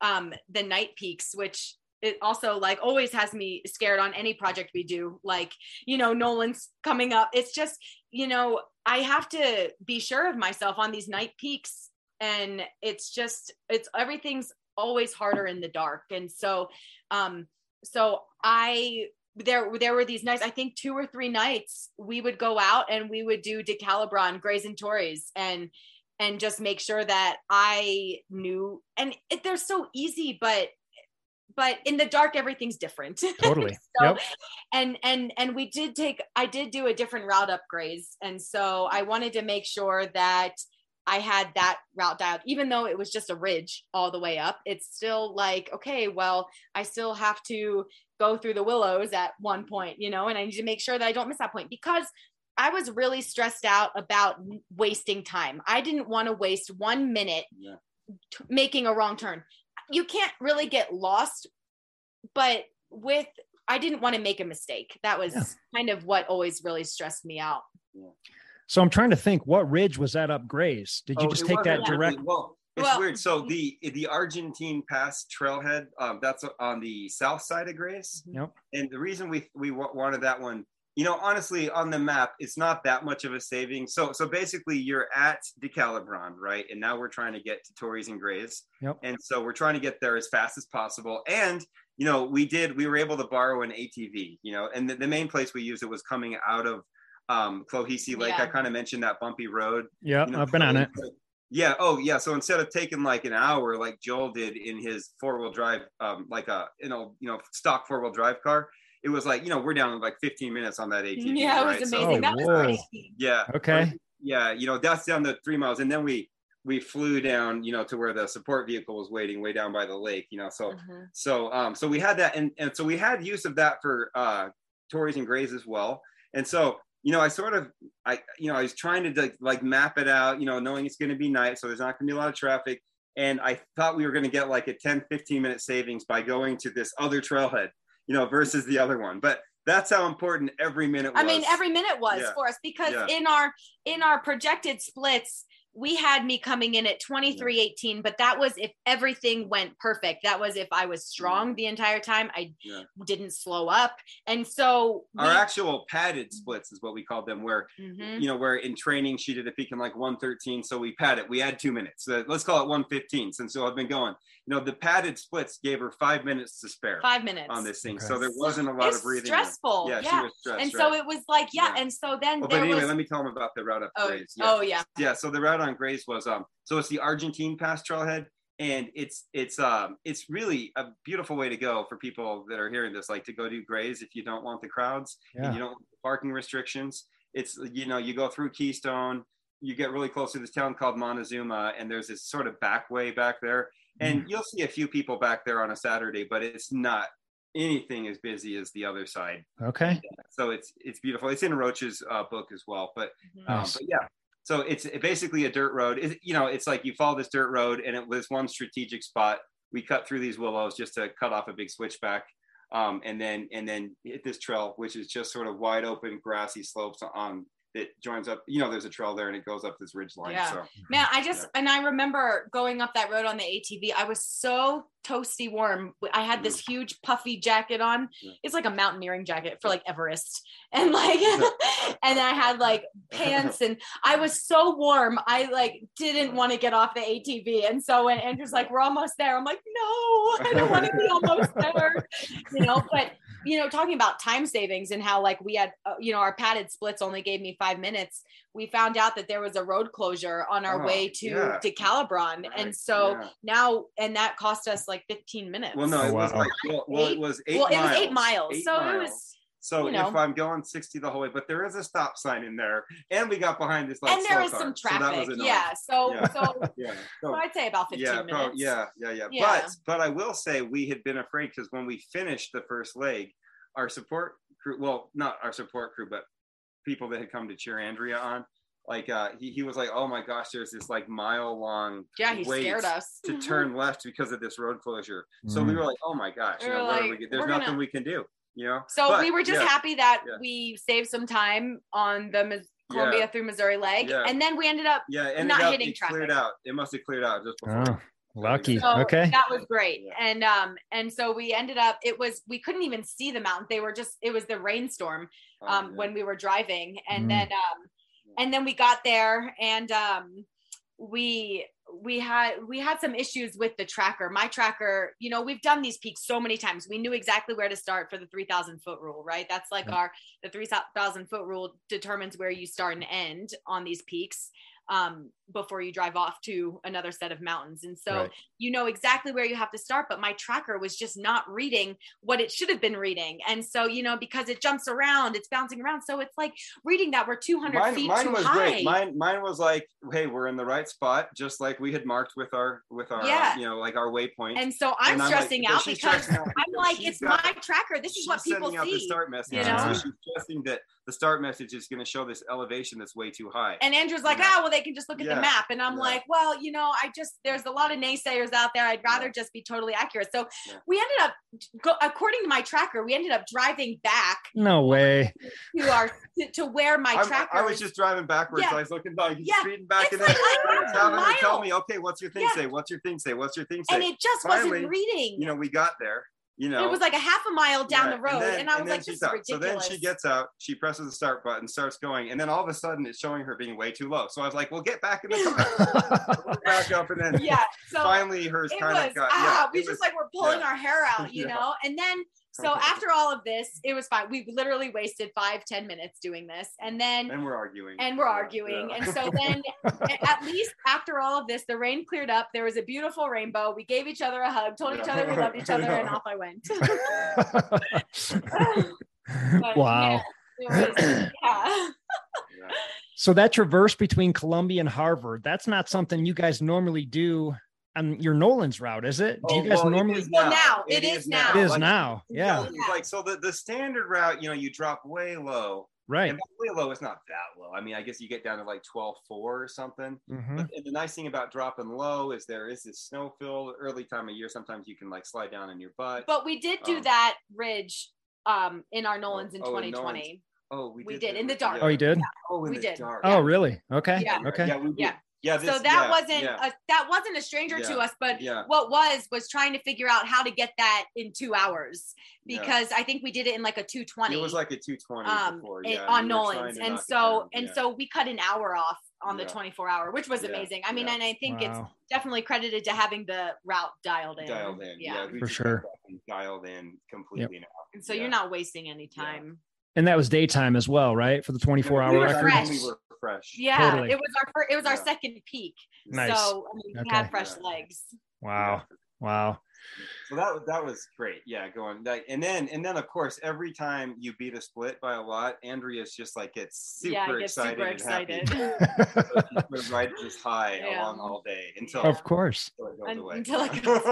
um the night peaks which it also like always has me scared on any project we do like you know nolan's coming up. It's just you know i have to be sure of myself on these night peaks and it's just it's everything's always harder in the dark. And so um so i there there were these nights i think two or three nights we would go out and we would do decalibron grays and Torreys and and just make sure that i knew and it, they're so easy but but in the dark everything's different Totally. so, Yep. and and and we did take i did do a different route up Grays and so i wanted to make sure that i had that route dialed even though it was just a ridge all the way up it's still like okay well i still have to go through the willows at one point you know and i need to make sure that i don't miss that point because i was really stressed out about wasting time i didn't want to waste one minute Yeah. t- making a wrong turn you can't really get lost but with i didn't want to make a mistake that was Yeah. kind of what always really stressed me out So I'm trying to think, what ridge was that up Grays? Did you Oh, just take that wasn't direct? Well, it's Well- weird. So the the Argentine Pass trailhead, um, that's on the south side of Grays. Yep. And the reason we we wanted that one, you know, honestly, on the map, it's not that much of a saving. So so basically, you're at Decalibron, right? And now we're trying to get to Torreys and Grays. Yep. And so we're trying to get there as fast as possible. And you know, we did. We were able to borrow an ATV. You know, and the, the main place we used it was coming out of um Clohesy Lake. Yeah. I kind of mentioned that bumpy road Yeah, you know, I've been on it. Yeah. Oh, yeah. So instead of taking like an hour, like Joel did in his four wheel drive, um, like a you know, you know, stock four wheel drive car, it was like you know we're down in like 15 minutes on that ATV. yeah it right? was So- amazing Oh, that was whoa. crazy yeah. Okay. Yeah. You know, that's down the three miles, and then we we flew down, you know, to where the support vehicle was waiting, way down by the lake. You know, so Mhm. so um so we had that and and so we had use of that for uh Torreys and Grays as well. And so you know I sort of I you know I was trying to like, like map it out, you know, knowing it's going to be night so there's not going to be a lot of traffic and I thought we were going to get like a 10 15 minute savings by going to this other trailhead, you know, versus the other one. But that's how important every minute was. I mean, every minute was Yeah. for us because Yeah. in our in our projected splits, we had me coming in at 2318, but that was if everything went perfect. That was if I was strong the entire time. I Yeah. didn't slow up. And so we, our actual padded splits is what we called them where Mhm. you know, where in training she did a peak in like 113. So we padded, we had two minutes. So let's call it 115 since so I've been going. You know, the padded splits gave her five minutes to spare five minutes on this thing. Okay. So there wasn't a lot it's of breathing. stressful. Yeah, Yeah. she was stressed. and right? so it was like, yeah. Yeah. And so then Oh, but anyway, was let me tell them about the route up oh, Grays. Yeah. oh yeah. yeah. So the route on Grays was um so it's the Argentine Pass trailhead. And it's it's um it's really a beautiful way to go for people that are hearing this, like to go do Grays if you don't want the crowds and you don't want the parking restrictions. It's you know you go through Keystone, you get really close to this town called Montezuma, and there's this sort of back way back there, and you'll see a few people back there on a Saturday, but it's not anything as busy as the other side. Okay. So it's it's beautiful. It's in Roach's uh, book as well, but Mhm. um, Nice. but yeah. So it's basically a dirt road. It, you know, it's like you follow this dirt road, and it was one strategic spot. We cut through these willows just to cut off a big switchback, um, and then and then hit this trail, which is just sort of wide open, grassy slopes on that joins up. You know, there's a trail there, and it goes up this ridge line. Yeah. So Man, I just and I remember going up that road on the ATV. I was so toasty warm. I had this mm. huge puffy jacket on. Yeah. It's like a mountaineering jacket for like Everest, and like, and I had like pants, and I was so warm. I like didn't want to get off the ATV, and so when Andrew's like, "We're almost there," I'm like, "No, I don't want to be almost there," you know. But you know, talking about time savings and how like we had, uh, you know, our padded splits only gave me five minutes. We found out that there was a road closure on our Oh, way to yeah. to Calibron, Right, and so yeah. now and that cost us like 15 minutes. Well, no, Oh, it was like well, well, it was eight. well, it miles, was eight miles, Eight so it was. So you know. if I'm going 60 the whole way, but there is a stop sign in there, and we got behind this like and there was car, some so that traffic, was yeah. So, Yeah. so, yeah. so So, I'd say about 15 yeah, minutes. prob- yeah, yeah, yeah, Yeah. But but I will say we had been afraid because when we finished the first leg, our support crew, well, not our support crew, but people that had come to cheer Andrea on, like uh, he he was like, oh my gosh, there's this like mile long Yeah, he wait scared us to turn left because of this road closure. So we Mm. were like, oh my gosh, you We know, were what like, we, there's nothing gonna- we can do, you know. So But, we were just yeah, happy that yeah. we saved some time on the Columbia Yeah. through Missouri leg, Yeah. and then we ended up. Yeah, ended not up, hitting it cleared traffic. out. It must have cleared out just before. Oh, lucky. So Okay. that was great, Yeah. and um, and so we ended up. It was we couldn't even see the mountains; they were just. It was the rainstorm Oh, um yeah. when we were driving, and Mm. then um, and then we got there, and um, we we had we had some issues with the tracker. My tracker you know we've done these peaks so many times. We knew exactly where to start for the 3000 foot rule right? That's like Yeah. our the 3000 foot rule determines where you start and end on these peaks. Um, before you drive off to another set of mountains and so Right. you know exactly where you have to start but my tracker was just not reading what it should have been reading and so you know because it jumps around it's bouncing around so it's like reading that we're 200 mine, feet mine too was high great. Mine, mine was like, hey, we're in the right spot, just like we had marked with our, with our, uh, Yeah. you know, like our waypoint. and so i'm And like- stressing but out because out i'm like it's got- my tracker this is what people out the see start message. you know? so she's stressing that the start message is going to show this elevation that's way too high. and andrew's like ah well they can just look at Yeah. the map and i'm Yeah. like well you know i just there's a lot of naysayers out there i'd rather Yeah. just be totally accurate so Yeah. we ended up go, according to my tracker we ended up driving back No way. to our to, to where my I'm- tracker I was is- just driving backwards. Yeah. I was looking back, Yeah. speeding back, It's and like, then I it's know, having her tell me, okay, what's your thing Yeah. say? What's your thing say? What's your thing say? and it just Finally, wasn't reading you know, we got there. You know, it was like a half a mile down Yeah, the road, and, then- I was like, "This is out. ridiculous." So then she gets out, she presses the start button, starts going, and then all of a sudden it's showing her being way too low. So I was like, "Well, get back in the car, back up," and then yeah. So finally hers kind was of got. ah, yeah, we just was- like we're pulling yeah. our hair out, you Yeah. know. And then so after all of this, it was fine. We literally wasted five ten minutes doing this, and then and we're arguing, and we're arguing. yeah. And so then, at least after all of this, the rain cleared up. There was a beautiful rainbow. We gave each other a hug, told each other we loved each other, and off I went. But, wow. yeah, was- yeah. Yeah. So that traverse between Columbia and Harvard, that's not something you guys normally do on your Nolan's route, is it? Do Oh, you guys well, normally? is Well, now, it is now. It is Like, now. you know, Yeah. like so the, the standard route, you know, you drop way low. Right. And way low is not that low. I mean, I guess you get down to like 12.4 or something. Mhm. But and the nice thing about dropping low is there is this snow fill early time of year. Sometimes you can like slide down in your butt. But we did do Um, that ridge um, in our Nolans in oh, in 2020. oh, we we did, did, in the dark. Oh, you did? Oh, in We the did. dark. Oh, really? Okay. Yeah. Okay. Yeah, we. Yeah. Yeah. This, so that yeah, wasn't yeah. a, that wasn't a stranger to us, but Yeah. what was was trying to figure out how to get that in two hours Yeah. because I think we did it in like a 220. It was like a 220 um before, in- yeah, on we Nolans, to and so and yeah. so we cut an hour off on the 24 hour, which was Yeah, amazing. I mean, yeah. and I think it's definitely credited to having the route dialed in. dialed in. Yeah, we For sure. dialed in completely now. and so Yeah. you're not wasting any time. And that was daytime as well, right? For the 24 hour We record. fresh. We were fresh. Yeah, Totally. it was our fir- it was our Yeah. second peak. Nice. So I mean, we Okay. had fresh Yeah. legs. Wow. Wow. So that was that was great. Yeah, going like and then and then of course every time you beat a split by a lot, Andrea's just like gets super yeah, I excited super and happy. excited. So she's gonna ride this high Yeah. along all day until, of course. until it goes away. until it goes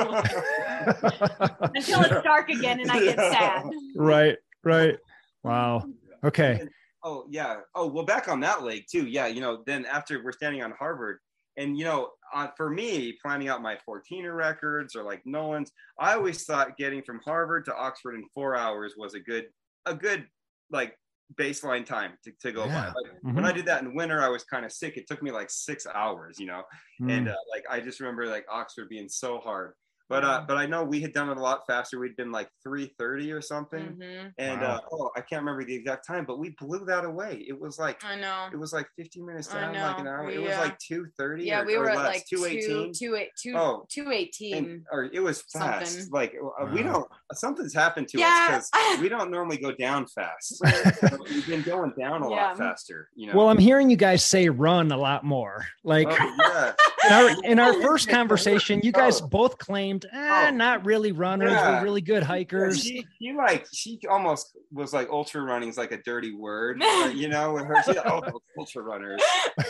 Until it's dark again and I get sad. right. Right. Wow. Okay. Oh yeah. Oh well, back on that leg too. Yeah, you know. Then after we're standing on Harvard, and you know, uh, for me, planning out my 14er records or like Nolan's, I always thought getting from Harvard to Oxford in four hours was a good, a good like baseline time to, to go Yeah. by. Like, Mhm. When I did that in winter, I was kind of sick. It took me like six hours, you know. Mm. And uh, like I just remember like Oxford being so hard. But uh, but I know we had done it a lot faster. We'd been like 3:30 or something. Mhm. And Wow. uh, oh, I can't remember the exact time, but we blew that away. It was like I know. it was like 15 minutes I down, like an hour. We, It was uh, like 2:30. Yeah, or, we or were at less, like two, 218. two, eight, two, Oh, two eighteen. and, or it was fast. something. Like uh, we don't. Something's happened to Yeah. us because we don't normally go down fast. We've been going down a Yeah. lot faster. You know. Well, I'm hearing you guys say run a lot more. Like Oh, yeah. in our in our first conversation, you guys Oh. both claimed, eh, Oh. not really runners. Yeah. We're really good Yeah, hikers. she, she like she almost was like ultra running is like a dirty word, you know. With her, she, oh, ultra runners.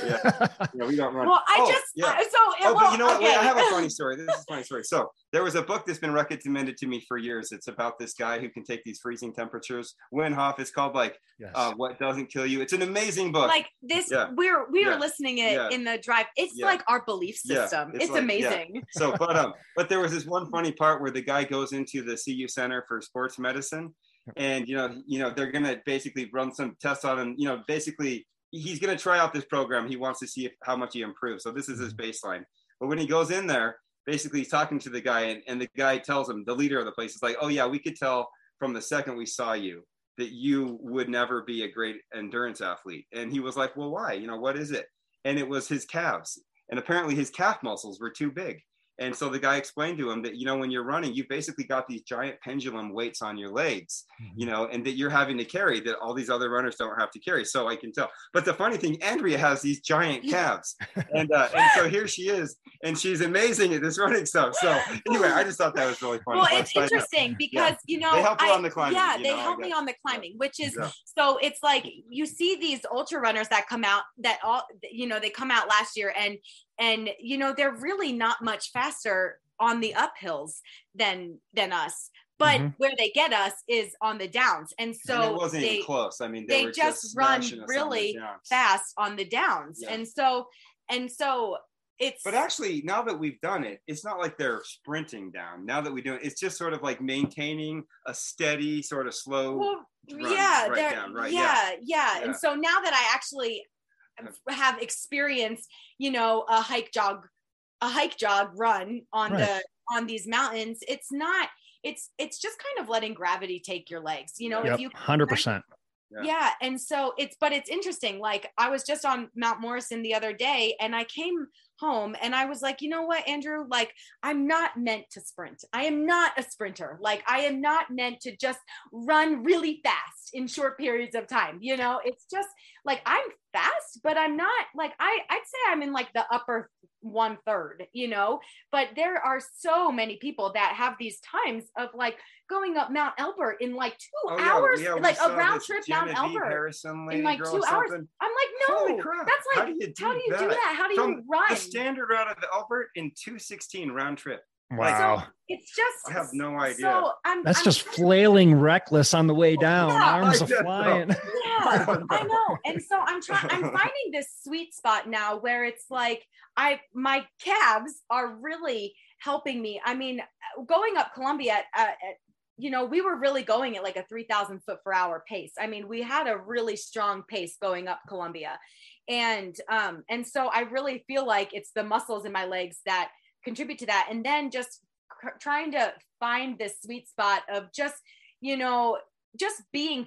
Yeah, yeah, we don't run. Well, I Oh, just yeah. I- so Oh, well, but you know what? Wait. I have a funny story. This is a funny story. So there was a book that's been recommended to me for years. It's about this guy who can take these freezing temperatures. Wim Hof. It's called like Yes. uh, "What Doesn't Kill You." It's an amazing book. like this Yeah. we're we Yeah. were listening it Yeah. in the drive it's Yeah. like our belief Yeah. system It's it's, like- yeah. amazing so but um but there was this one funny part where the guy goes into the CU Center for Sports Medicine and you know you know they're gonna basically run some tests on him you know basically he's gonna try out this program. He wants to see if, how much he improves. So this is his mm-hmm. baseline. But when he goes in there basically he's talking to the guy and, and the guy tells him the leader of the place is like oh yeah we could tell from the second we saw you that you would never be a great endurance athlete. And he was like well why? You know what is it? And it was his calves. And apparently his calf muscles were too big and so the guy explained to him that you know when you're running you've basically got these giant pendulum weights on your legs you know and that you're having to carry that all these other runners don't have to carry. So i can tell. But the funny thing andrea has these giant calves. And uh, and so here she is and she's amazing at this running stuff. So anyway i just thought that was really funny. Well it's decided- interesting because you know They help I- on the climbing, yeah you they know, I help me on the climbing which is Yeah. so it's like you see these ultra runners that come out that all you know they come out last year and and you know they're really not much faster on the uphills than than us but Mhm. where they get us is on the downs and and so it wasn't they even close i mean they, they were just just, run us on really fast on the downs Yeah. and so and so it's But actually, now that we've done it, it's not like they're sprinting down. Now that we do it, it's just sort of like maintaining a steady, sort of slow. well, yeah, right down, right, yeah, yeah, Yeah. And so now that I actually have experienced, you know, a hike jog, a hike jog run on Right. the on these mountains, it's not. It's it's just kind of letting gravity take your legs. You know, Yep. if you Hundred percent. Yeah. yeah. and so it's but it's interesting like i was just on mount morrison the other day and i came home and i was like you know what andrew? Like i'm not meant to sprint. I am not a sprinter. Like i am not meant to just run really fast in short periods of time you know? It's just like i'm fast but i'm not like i i'd say i'm in like the upper one third you know? But there are so many people that have these times of like going up mount elbert in like two Oh, hours yeah, we like a round trip mount Genevieve elbert Harrison in like two hours. I'm like, no, Holy crap. that's How like, do you do how do you do that? that? How do you run? The standard route of the Elbert in 216 round trip. Wow. it's just I have no idea. So I'm, That's I'm just flailing reckless on the way down. Yeah, Arms are guess so. flying. yeah, I know. And so I'm trying I'm finding this sweet spot now where it's like I my calves are really helping me. I mean, going up Columbia at, at you know, we were really going at like a 3000 foot per hour pace. I mean, we had a really strong pace going up Columbia. And um and so I really feel like it's the muscles in my legs that contribute to that and then just cr- trying to find this sweet spot of just, you know, just being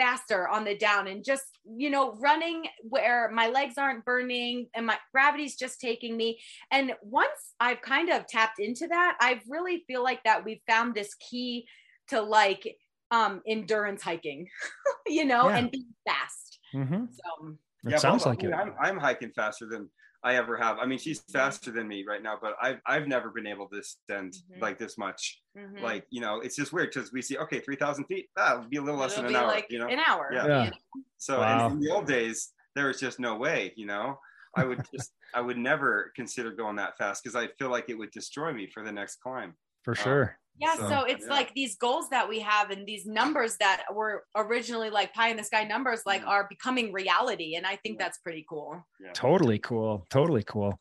faster on the down and just you know running where my legs aren't burning and my gravity's just taking me and once i've kind of tapped into that i really feel like that we've found this key to like um endurance hiking you know Yeah. and being fast Mhm. so It Yeah, sounds well, like I it. I'm, I'm hiking faster than I ever have. I mean, she's faster than me right now, but I've, I've never been able to ascend Mhm. like this much. mhm. Like, you know, it's just weird because we see, okay, 3,000 feet, That would be a little less It'll than an hour, like you know? an hour Yeah. Yeah. So Wow. in the old days, there was just no way, you know. I would just, I would never consider going that fast because I feel like it would destroy me for the next climb. For sure. Yeah, So, so, it's yeah. like these goals that we have and these numbers that were originally like pie in the sky numbers like are becoming reality and I think Yeah. that's pretty cool. Yeah. Totally cool. Totally cool.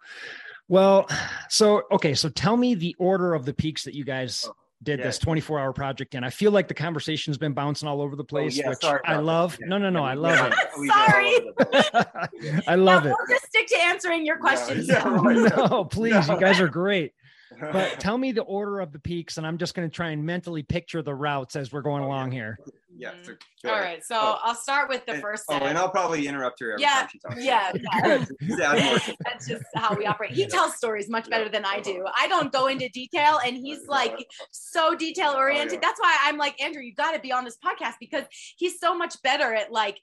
Well, so okay, so tell me the order of the peaks that you guys Oh, did yeah. this 24 hour project and I feel like the conversation's been bouncing all over the oh, place, yeah, which sorry I about that. love. Yeah. No, no, no, I love it. we- we get all Sorry. over the place. I love Yeah, it. We'll just stick to answering your questions. Yeah, now. right. No, please, you guys are great. But tell me the order of the peaks, and I'm just going to try and mentally picture the routes as we're going Oh, yeah. along here. yeah. So, mm-hmm. All ahead. right, so Oh. I'll start with the And- first Oh, set. and I'll probably interrupt her every Yeah, time she talks. yeah, yeah. Just add more. That's just how we operate. He tells stories much better than I do. I don't go into detail, and he's like so detail oriented. Oh, yeah. That's why I'm like, Andrew, you got to be on this podcast because he's so much better at like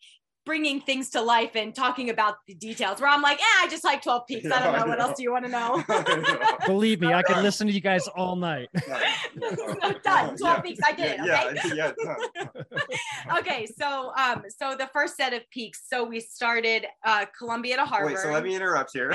bringing things to life and talking about the details. Where I'm like, eh, I just like 12 peaks. I don't know. I What know. else do you want to know? Believe me, I could listen to you guys all night. Done. 12 peaks. I did it. Yeah, Okay. yeah, yeah, done. okay. So, um, so the first set of peaks. So we started uh, Columbia to Harvard. Wait, so let me interrupt here.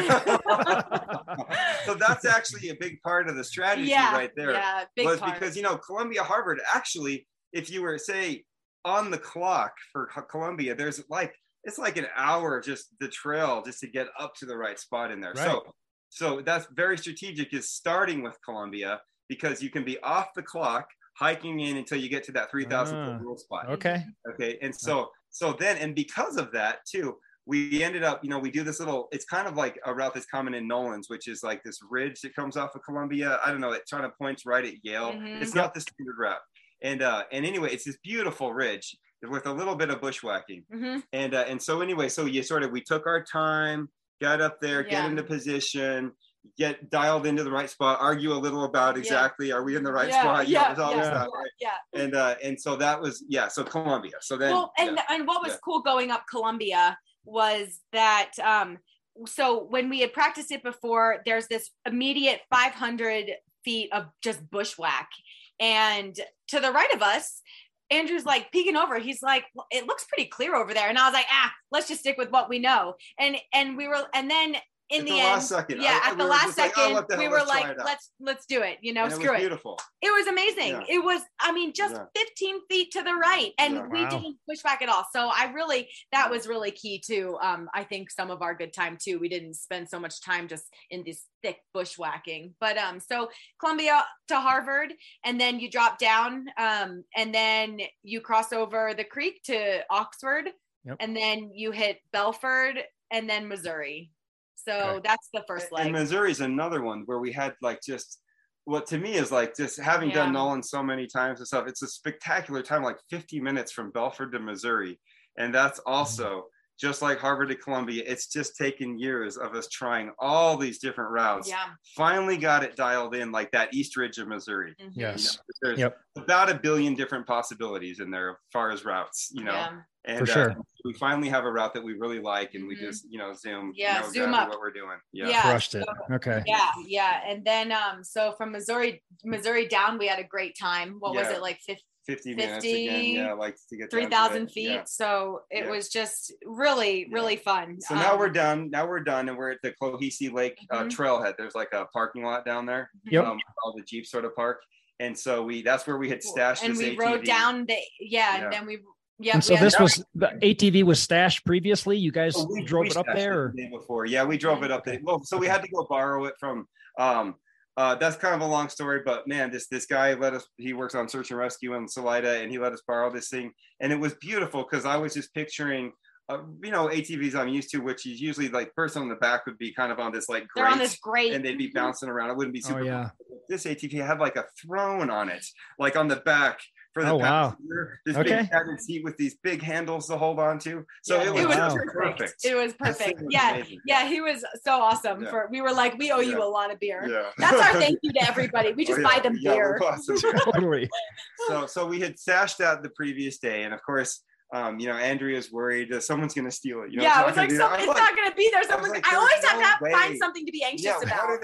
so that's actually a big part of the strategy yeah, right there. Yeah, big was part. because you know Columbia Harvard actually, if you were say on the clock for Columbia, there's like it's like an hour of just the trail just to get up to the right spot in there. Right. So so that's very strategic is starting with Columbia because you can be off the clock hiking in until you get to that 3000 Ah, foot rule spot Okay. okay and so so then and because of that too we ended up you know we do this little it's kind of like a route that's common in nolans which is like this ridge that comes off of columbia i don't know it kind of points right at yale Mhm. it's not the standard route and uh and anyway it's this beautiful ridge with a little bit of bushwhacking Mhm. and uh, and so anyway so you sort of we took our time got up there Yeah. get into position get dialed into the right spot argue a little about Yeah. exactly are we in the right yeah, spot You yeah, yeah, stuff, right? yeah. and uh and so that was yeah so columbia so then well, and yeah. and what was yeah. cool going up Columbia was that um so when we had practiced it before, there's this immediate 500 feet of just bushwhack, and to the right of us. Andrew's like peeking over. He's like, well, "It looks pretty clear over there," and I was like, "Ah, let's just stick with what we know." And and we were, and then in the, the end, last second, yeah, I- at we the were last just like, second, "Oh, the we were let's like, "Let's let's do it," you know, and it screw was it. beautiful It was amazing. Yeah. It was, I mean, just Yeah. 15 feet to the right. And Yeah. we Wow. didn't push back at all. So I really, that was really key to, um, I think some of our good time too. We didn't spend so much time just in this thick bushwhacking. But um, so Columbia to Harvard, and then you drop down, um, and then you cross over the creek to Oxford, Yep. and then you hit Belford and then Missouri. So Okay. that's the first and Missouri is another one where we had like just what to me is like just having done nolan so many times and stuff it's a spectacular time like 50 minutes from belford to missouri. And that's mm-hmm. also just like harvard to columbia it's just taken years of us trying all these different routes yeah. finally got it dialed in like that east ridge of missouri Mhm. you know, Yes. there's Yep. about a billion different possibilities in there as far as routes you know Yeah. and For sure. uh, we finally have a route that we really like and we Mhm. just you know zoom Yeah, know zoom exactly up. what we're doing Yeah. Crushed it. Okay. Yeah, yeah. And then um so from Missouri Missouri down we had a great time. What was it like 50, 50 minutes again. Yeah, like to get 3000 feet. Yeah. So it Yeah. was just really Yeah. really fun. So now Um, we're done. Now we're done, and we're at the Clohesy Lake uh, Mhm. trailhead. There's like a parking lot down there. Yep. Um, all the Jeeps sort of park, and so we that's where we had stashed and this we ATV. rode down the yeah, Yeah. and then we yeah, And so we had- this was the ATV was stashed previously. You guys Oh, we- drove we it up there. Or? the before. Yeah, we drove it up there. Well, so we had to go borrow it from. Um, uh, that's kind of a long story, but man, this this guy let us. He works on search and rescue in Salida, and he let us borrow this thing, and it was beautiful because I was just picturing. Uh, you know ATVs I'm used to, which is usually like person on the back would be kind of on this like they're on this great and they'd be bouncing around. It wouldn't be Oh super. yeah. This ATV had like a throne on it, like on the back for the Oh, wow. passenger. This Okay. big cabin seat with these big handles to hold on to. So Yeah, it was, it was just Wow. perfect. It was perfect. was Yeah. amazing. Yeah, he was so awesome. Yeah. For we were like, we owe you Yeah. a lot of beer. Yeah. That's our thank you to everybody. We just Oh, buy yeah. them beer. we're awesome. Totally. so so we had sashed that the previous day, and of course, um, you know, Andrea's worried that someone's going to steal it. You know, yeah, not it's like gonna some, it's like, not gonna be there. Someone's like, I always there's have to no have, find something to be anxious yeah, about. how did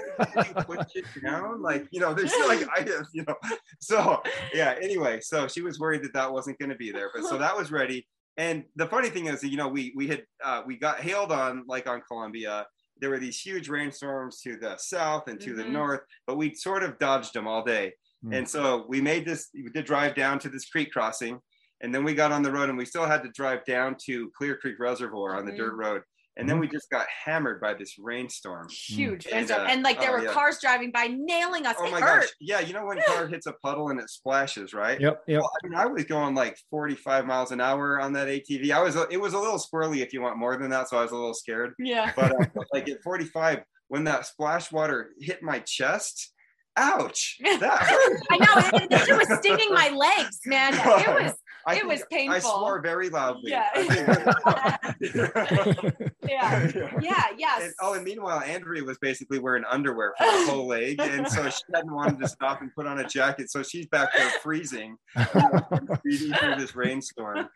they, did they down? Like, you know, there's like I have, you know. So yeah. Anyway, so she was worried that that wasn't going to be there, but so that was ready. And the funny thing is, you know, we we had uh, we got hailed on like on Columbia. There were these huge rainstorms to the south and to the Mhm. north, but we sort of dodged them all day. Hmm. And so we made this. We did drive down to this creek crossing, and then we got on the road, and we still had to drive down to Clear Creek Reservoir on the Mhm. dirt road. And then we just got hammered by this rainstorm. Huge. And, rainstorm. uh, and like there oh, were yeah. cars driving by nailing us. Oh it my hurt. gosh. Yeah, you know when a car hits a puddle and it splashes, right? Yep. Yep. Well, I mean, I was going like 45 miles an hour on that ATV. I was, it was a little squirrely if you want more than that, so I was a little scared. Yeah. But uh, like at 45, when that splash water hit my chest, ouch, that hurt. I know it, it was stinging my legs, man. It was I it was painful. I swore very loudly. Yeah. Yeah, yeah, yes. And, oh, and meanwhile, Andrea was basically wearing underwear for the whole leg, and so she hadn't wanted to stop and put on a jacket. So she's back there freezing, freezing through this rainstorm.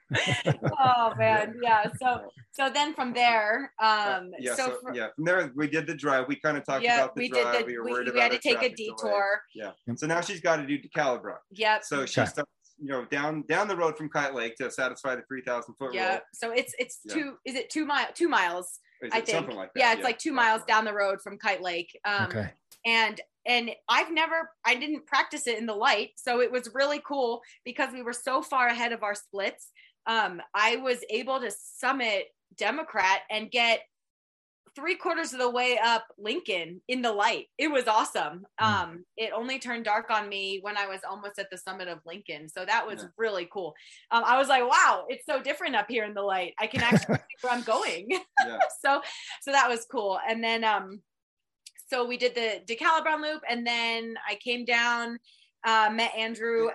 oh man, yeah. So so then from there, um, yeah, so, so, fr- yeah, from there we did the drive. We kind of talked yeah, about the we did drive. the we were we, worried we had to take a traffic delay. detour. Yeah. So now she's got to do DeCalibron. Yep. So she Okay. starts, you know, down down the road from Kite Lake to satisfy the three thousand foot rule. Yeah. rule. So it's it's Yeah. two. Is it two mile? Two miles. Is I think. something like that? yeah, it's like two miles down the road from Kite Lake. Um, okay. and and I've never I didn't practice it in the light, so it was really cool because we were so far ahead of our splits. Um, I was able to summit Democrat and get three quarters of the way up Lincoln in the light. It was awesome. Mm. Um, it only turned dark on me when I was almost at the summit of Lincoln, so that was Yeah. really cool. Um, I was like, wow, it's so different up here in the light. I can actually see where I'm going Yeah. so so that was cool and then um so we did the decalibron loop and then i came down uh met andrew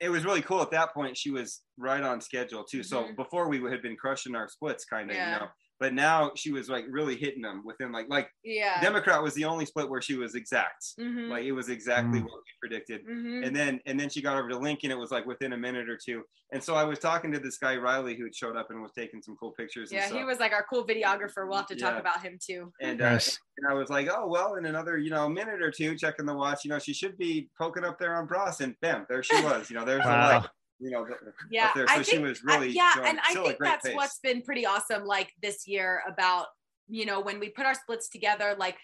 It was really cool. At that point, she was right on schedule too. So Mhm. before we had been crushing our splits, kind of, Yeah. you know. But now she was like really hitting them within like like yeah Democrat was the only split where she was exact. Mhm, Like it was exactly Mm. what we predicted. mhm. and then and then she got over to Lincoln. It was like within a minute or two. And so I was talking to this guy Riley who had showed up and was taking some cool pictures. yeah and he was like our cool videographer we'll have to talk about him too And, uh, and I was like, oh well, in another you know minute or two, checking the watch, you know, she should be poking up there on Bross, and bam, there she was. You know, there's the Wow. light. You know, the- yeah there. So i she think was I- really yeah showing and i think that's pace. what's been pretty awesome like this year about you know when we put our splits together like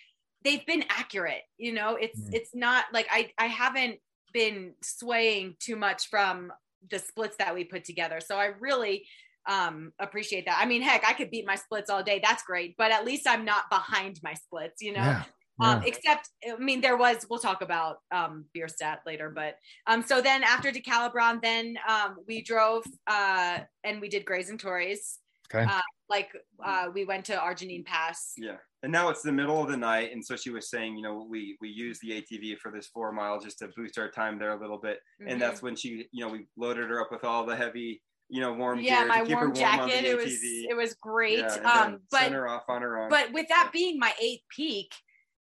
they've been accurate you know it's Mhm. it's not like i i haven't been swaying too much from the splits that we put together so i really um appreciate that i mean heck i could beat my splits all day that's great but at least i'm not behind my splits you know Yeah. Um, except I mean there was we'll talk about um Bierstadt later, but um so then after DeCalibron, then um we drove uh and we did Grays and Torreys. Okay. Uh, like uh we went to Argentine Pass. Yeah. And now it's the middle of the night. And so she was saying, you know, we we use the ATV for this four mile just to boost our time there a little bit. Mhm. And that's when she, you know, we loaded her up with all the heavy, you know, warm yeah, gear my to keep warm her warm on jacket. the It was ATV. it was great. Yeah, and then um but send her off on her own. but with that being my eighth peak,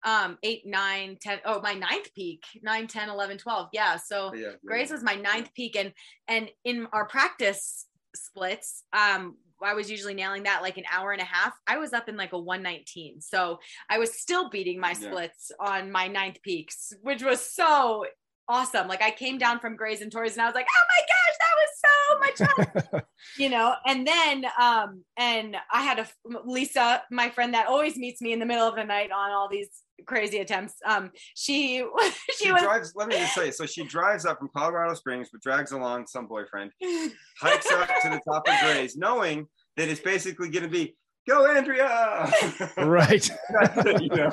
um eight, nine, ten, oh my ninth peak, nine, 10, 11, 12. Yeah. So yeah, Grays was my ninth peak, and and in our practice splits, um, I was usually nailing that like an hour and a half. I was up in like a 119, so I was still beating my Yeah. splits on my ninth peaks, which was so awesome. Like I came down from Grays and Torreys, and I was like, oh my gosh, that was so much fun, you know. And then um, and I had a Lisa, my friend that always meets me in the middle of the night on all these crazy attempts. Um, she she, she was. drives. Let me just say. So she drives up from Colorado Springs, but drags along some boyfriend, hikes up to the top of Grays, knowing that it's basically going to be go Andrea. right. you know,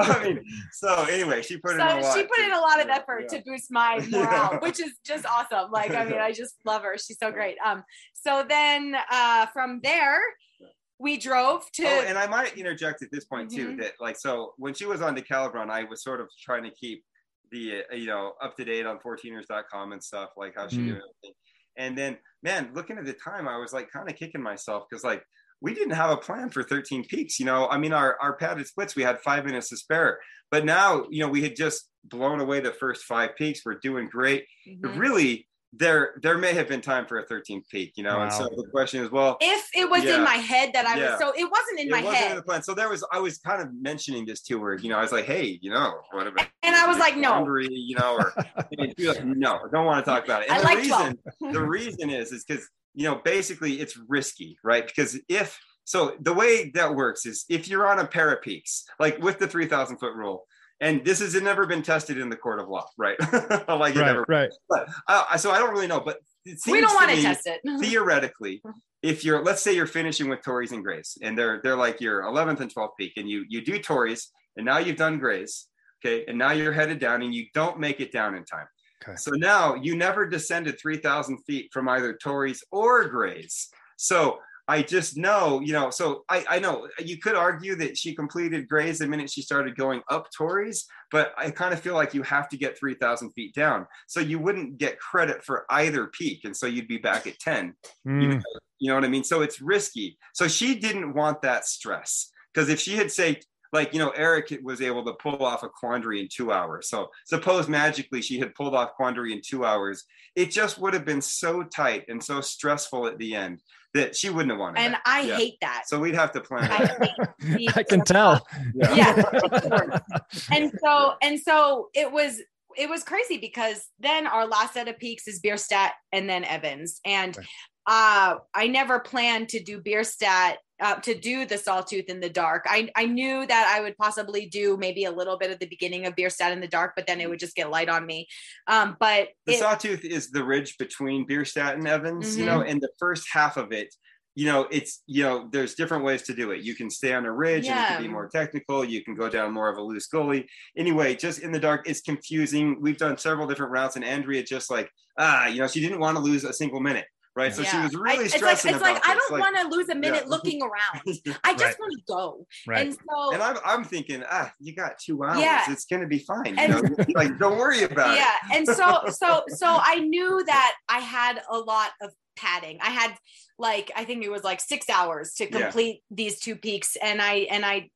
I mean, so anyway, she put in a so lot. she put in a lot of effort yeah. to boost my morale, Yeah. which is just awesome. Like, I mean, I just love her. She's so great. Um, so then uh from there, we drove to Oh, and I might interject at this point too Mhm. that like so when she was on the Decalibron, I was sort of trying to keep the uh, you know up to date on 14ers.com and stuff like how she Mhm. doing everything. And then man, looking at the time, I was like kind of kicking myself because like we didn't have a plan for 13 peaks. You know, I mean our our padded splits we had five minutes to spare, but now you know we had just blown away the first five peaks. We're doing great. But Mhm. really, there there may have been time for a 13th peak. You know, and so the question is, well. if it was Yeah. in my head that I Yeah. was so it wasn't in it my wasn't in head. the plan. So there was, I was kind of mentioning this to her. You know, I was like, "Hey, you know, what about?" And I was like, no. laundry, you know, or and she was like, no, don't want to talk about it. And I the like reason, the reason is, is because you know, basically, it's risky, right? Because if so, the way that works is if you're on a pair of peaks, like with the three thousand foot rule. And this has never been tested in the court of law, right? like it right. never. Right. But uh, so I don't really know. But it seems we don't want to to test it. theoretically, if you're let's say you're finishing with Torreys and Grays, and they're they're like your 11th and 12th peak, and you you do Torreys, and now you've done Grays, okay, and now you're headed down, and you don't make it down in time. Okay. So now you never descended 3,000 feet from either Torreys or Grays. So I just know, you know, so I, I know you could argue that she completed Grays the minute she started going up Torreys, but I kind of feel like you have to get 3,000 feet down. So you wouldn't get credit for either peak. And so you'd be back at 10. Mm. You, know, you know what I mean? So it's risky. So she didn't want that stress. Because if she had, say, like you know eric was able to pull off a quandary in two hours so suppose magically she had pulled off quandary in two hours it just would have been so tight and so stressful at the end that she wouldn't have wanted and that. i Yeah. hate that so we'd have to plan I, I can tell. yeah and so and so it was it was crazy because then our last set of peaks is Bierstadt and then Evans and Right. Uh I never planned to do Bierstadt uh, to do the sawtooth in the dark. I I knew that I would possibly do maybe a little bit at the beginning of Bierstadt in the dark, but then it would just get light on me. Um, but the it- sawtooth is the ridge between Bierstadt and Evans, you Mm-hmm. know, and the first half of it, you know, it's, you know, there's different ways to do it. You can stay on a ridge and it can be more technical. You can go down more of a loose gully. Anyway, just in the dark, it's confusing. We've done several different routes and Andrea just like, ah, you know, she didn't want to lose a single minute. Right. So she Yeah. was I- really it's like stressing it's like about I don't want to lose a minute Yeah. looking around. I just Right. want to go. Right. And so and I'm, I'm thinking, ah, you got two hours. Yeah. It's going to be fine. You know, like, don't worry about yeah it. Yeah. and so so so i knew that i had a lot of padding i had like i think it was like six hours to Yeah. complete these two peaks and i and i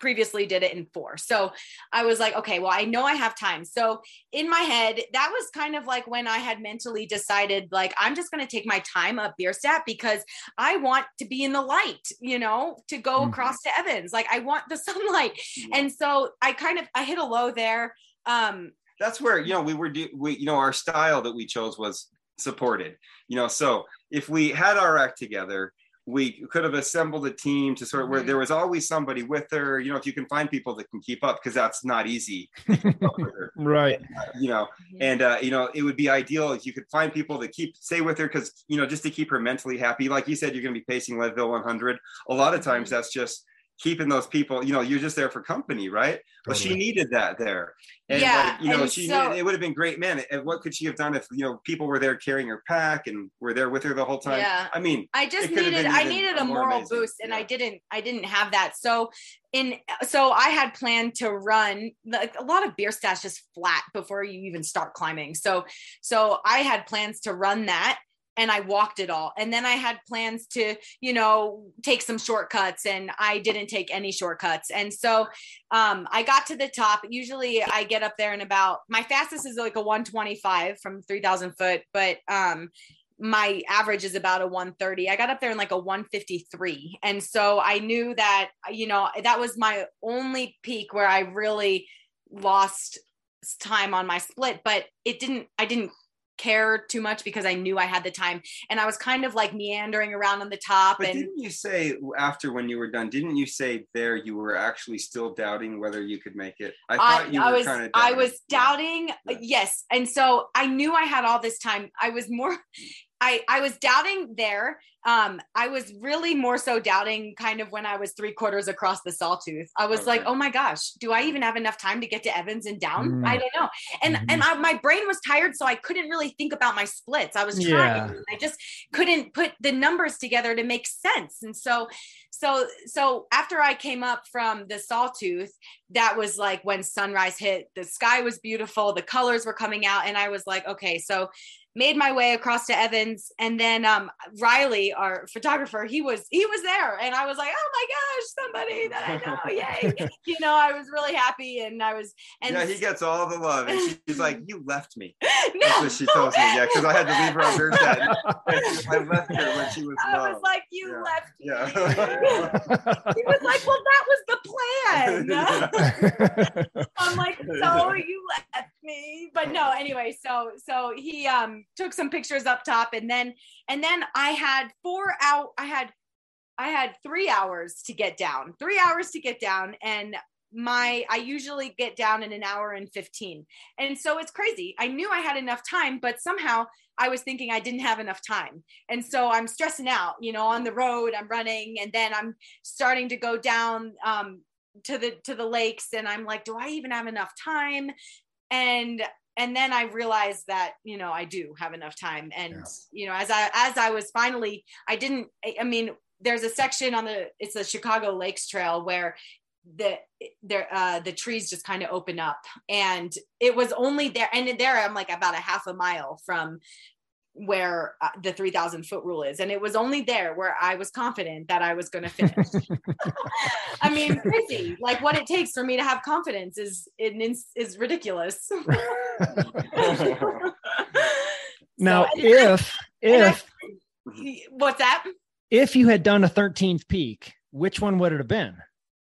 previously did it in four. So i was like okay well i know i have time. So in my head that was kind of like when i had mentally decided like i'm just going to take my time up Bierstadt because i want to be in the light you know to go Mhm. across to evans. Like i want the sunlight. And so i kind of i hit a low there. Um that's where you know we were do we you know our style that we chose was supported you know. So if we had our act together we could have assembled a team to sort of where there was always somebody with her. You know if you can find people that can keep up because that's not easy. Right. you know and uh, you know it would be ideal if you could find people that keep stay with her because you know just to keep her mentally happy. Like you said you're going to be pacing leadville 100 a lot of times that's just keeping those people you know you're just there for company right well she needed that there and Yeah, like, you know and she so- needed, it would have been great man and what could she have done if you know people were there carrying her pack and were there with her the whole time Yeah. i mean I just It could have needed I needed a moral amazing. boost and I didn't I didn't have that. So in so I had planned to run like a lot of Bierstadt just flat before you even start climbing. So so I had plans to run that and I walked it all. And then I had plans to, you know, take some shortcuts and I didn't take any shortcuts. And so um I got to the top. Usually I get up there in about my fastest is like a 125 from 3000 foot, but um my average is about a 130. I got up there in like a 153. And so I knew that, you know, that was my only peak where I really lost time on my split, but it didn't, I didn't care too much because I knew I had the time. And I was kind of like meandering around on the top but and didn't you say after when you were done didn't you say there you were actually still doubting whether you could make it? I I, thought you I were was kind of I was doubting Yeah. Uh, yes. And so I knew I had all this time. I was more mm. I I was doubting there um I was really more so doubting kind of when I was three quarters across the sawtooth. I was like oh my gosh do I even have enough time to get to Evans and down? Mm. I don't know. And Mhm. and I, my brain was tired so I couldn't really think about my splits. I was trying. Yeah. I just couldn't put the numbers together to make sense. And so so so after I came up from the sawtooth that was like when sunrise hit the sky was beautiful the colors were coming out and i was like okay so made my way across to evans. And then um riley our photographer he was he was there and i was like oh my gosh somebody that i know yay you know i was really happy and i was and yeah, he gets all the love, and she's like, "You left me." no, That's what she tells me. Yeah, because I had to leave her on her set. I left her when she was i was like you Yeah. left me Yeah. he was like well that was the plan I'm like, so you left me, but no. Anyway, so so he um took some pictures up top, and then and then I had four out. I had I had three hours to get down, three hours to get down, and my I usually get down in an hour and fifteen, and so it's crazy. I knew I had enough time, but somehow I was thinking I didn't have enough time, and so I'm stressing out. You know, on the road, I'm running, and then I'm starting to go down. Um, to the to the lakes and i'm like do i even have enough time and and then i realized that you know i do have enough time and Yeah. you know as i as i was finally i didn't I, I mean there's a section on the it's the Chicago Lakes Trail where the there uh the trees just kind of open up and it was only there and there I'm like about a half a mile from where uh, the 3000 foot rule is and it was only there where i was confident that i was going to finish i mean crazy like what it takes for me to have confidence is is, is ridiculous now So- if if what's that if you had done a 13th peak which one would it have been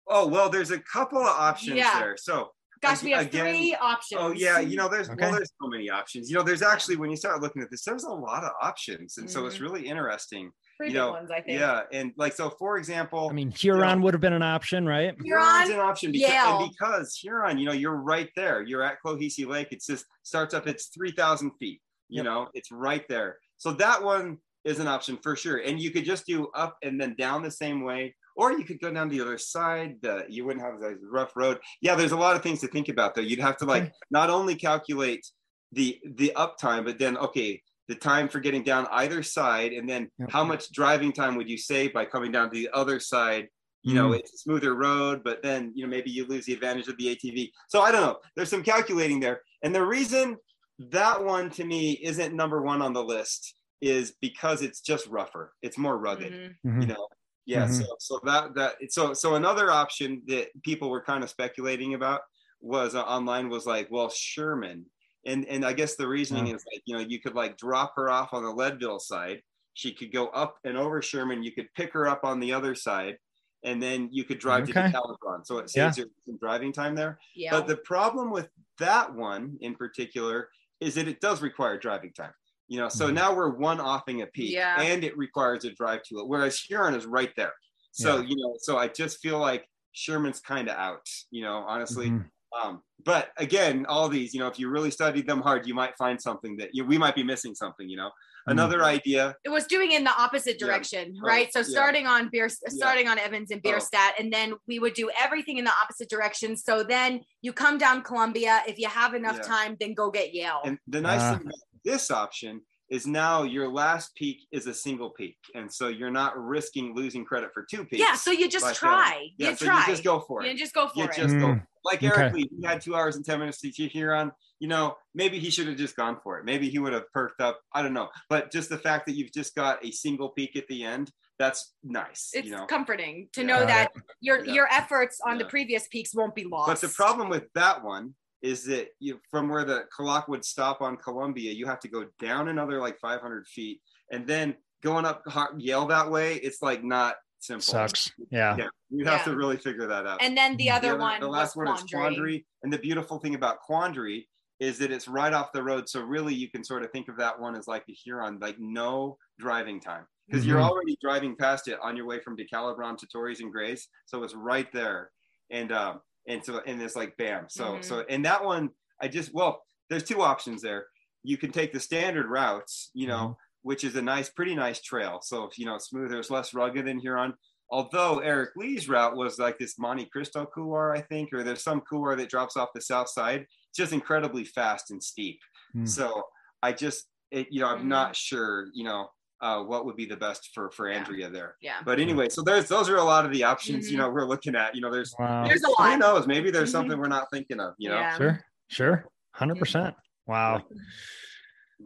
Oh well, there's a couple of options Yeah. there. So gosh we have Again- three options Oh yeah, you know, there's Okay. well, there's so many options. You know, there's actually when you start looking at this, there's a lot of options, and so it's Mhm. really interesting. three you know, ones i think Yeah, and like so, for example, i mean huron would have been an option right Huron's Huron, an option because, Yale. and because Huron, you know, you're right there. You're at Clohesy Lake. It's just starts up. It's three thousand feet. You Yep. know, it's right there. So that one is an option for sure. And you could just do up and then down the same way, or you could go down the other side. The, you wouldn't have a rough road. Yeah, there's a lot of things to think about though. You'd have to like not only calculate the the uptime, but then okay, the time for getting down either side, and then Yep. how much driving time would you save by coming down to the other side? You know, Mm. it's a smoother road, but then you know maybe you lose the advantage of the ATV. So I don't know. There's some calculating there, and the reason that one to me isn't number one on the list is because it's just rougher. It's more rugged Mhm. Mhm. you know yeah Mhm. so so that that so so another option that people were kind of speculating about was uh, online was like well sherman and and i guess the reasoning Yeah. is like you know you could like drop her off on the leadville side she could go up and over sherman you could pick her up on the other side and then you could drive Okay. to Calibron. so it Yeah. saves you some driving time there yeah but the problem with that one in particular is that it does require driving time. You know, so Mhm. now we're one offing a peak Yeah. and it requires a drive to it, whereas Huron is right there. So, Yeah. you know, so I just feel like Sherman's kind of out, you know, honestly. Mhm. Um, but again, all these, you know, if you really studied them hard, you might find something that you, we might be missing something, you know. Mhm. Another idea, it was doing in the opposite direction, Oh, right? So yeah. starting on Beer, starting on Evans and Oh. Bierstadt, and then we would do everything in the opposite direction. So then you come down Columbia. If you have enough Yeah. time, then go get Yale. and the nice Ah. thing about this option is now your last peak is a single peak. And so you're not risking losing credit for two peaks. yeah, so you just Like, uh, try. Yeah, you so try. you just go for it. You just go for you it. just go Mm. like Okay. Eric Lee. He had two hours and ten minutes to teach Huron. You know, maybe he should have just gone for it. Maybe he would have perked up. I don't know. But just the fact that you've just got a single peak at the end, that's nice. it's you know. comforting to Yeah. know that your Yeah. your efforts on the previous peaks won't be lost. But the problem with that one is that you from where the Kalak would stop on Columbia, you have to go down another like 500 feet, and then going up Har- Yale that way, it's like not simple. sucks yeah Yeah, you have Yeah. to really figure that out. and then the other The one, the last was one is Quandary. Quandary, and the beautiful thing about Quandary is that it's right off the road. So really, you can sort of think of that one as like a Huron, like no driving time because you're Mhm. already driving past it on your way from DeCalibron to Torreys and Grays. So it's right there, and um, and so and it's like bam. So Mhm. so and that one, I just well, there's two options there. You can take the standard routes, you know, Mm-hmm. which is a nice, pretty nice trail. So if you know, it's smoother, it's less rugged than Huron although Eric Lee's route was like this Monte Cristo couloir, I think, or there's some couloir that drops off the south side, it's just incredibly fast and steep. Hmm. So I just, it, you know, I'm not sure, you know, uh, what would be the best for for Yeah. Andrea there. Yeah. But anyway, so there's those are a lot of the options, you Mhm. know, we're looking at. You know, there's wow There's a who knows, maybe there's Mhm. something we're not thinking of. You know, Yeah. sure sure 100% wow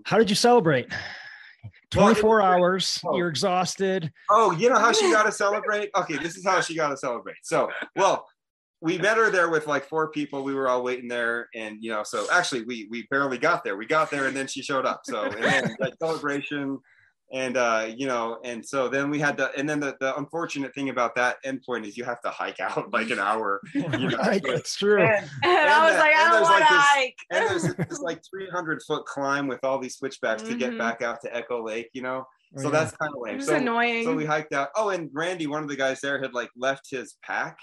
how did you celebrate Well, 24 hours Oh. you're exhausted Oh, you know how she got to celebrate? Okay, this is how she got to celebrate. So, well, we met her there with like four people. We were all waiting there, and you know, so actually, we we barely got there. We got there, and then she showed up. So, and then like celebration, and uh, you know, and so then we had the, and then the, the unfortunate thing about that endpoint is you have to hike out like an hour. You know? right that's true And, And I was that- like, I and don't want like to this- hike. and there's this like 300 foot climb with all these switchbacks to get Mhm. back out to Echo Lake. You know, Oh, so yeah. that's kind of lame. It was So, annoying. so we hiked out. Oh, and Randy, one of the guys there, had like left his pack,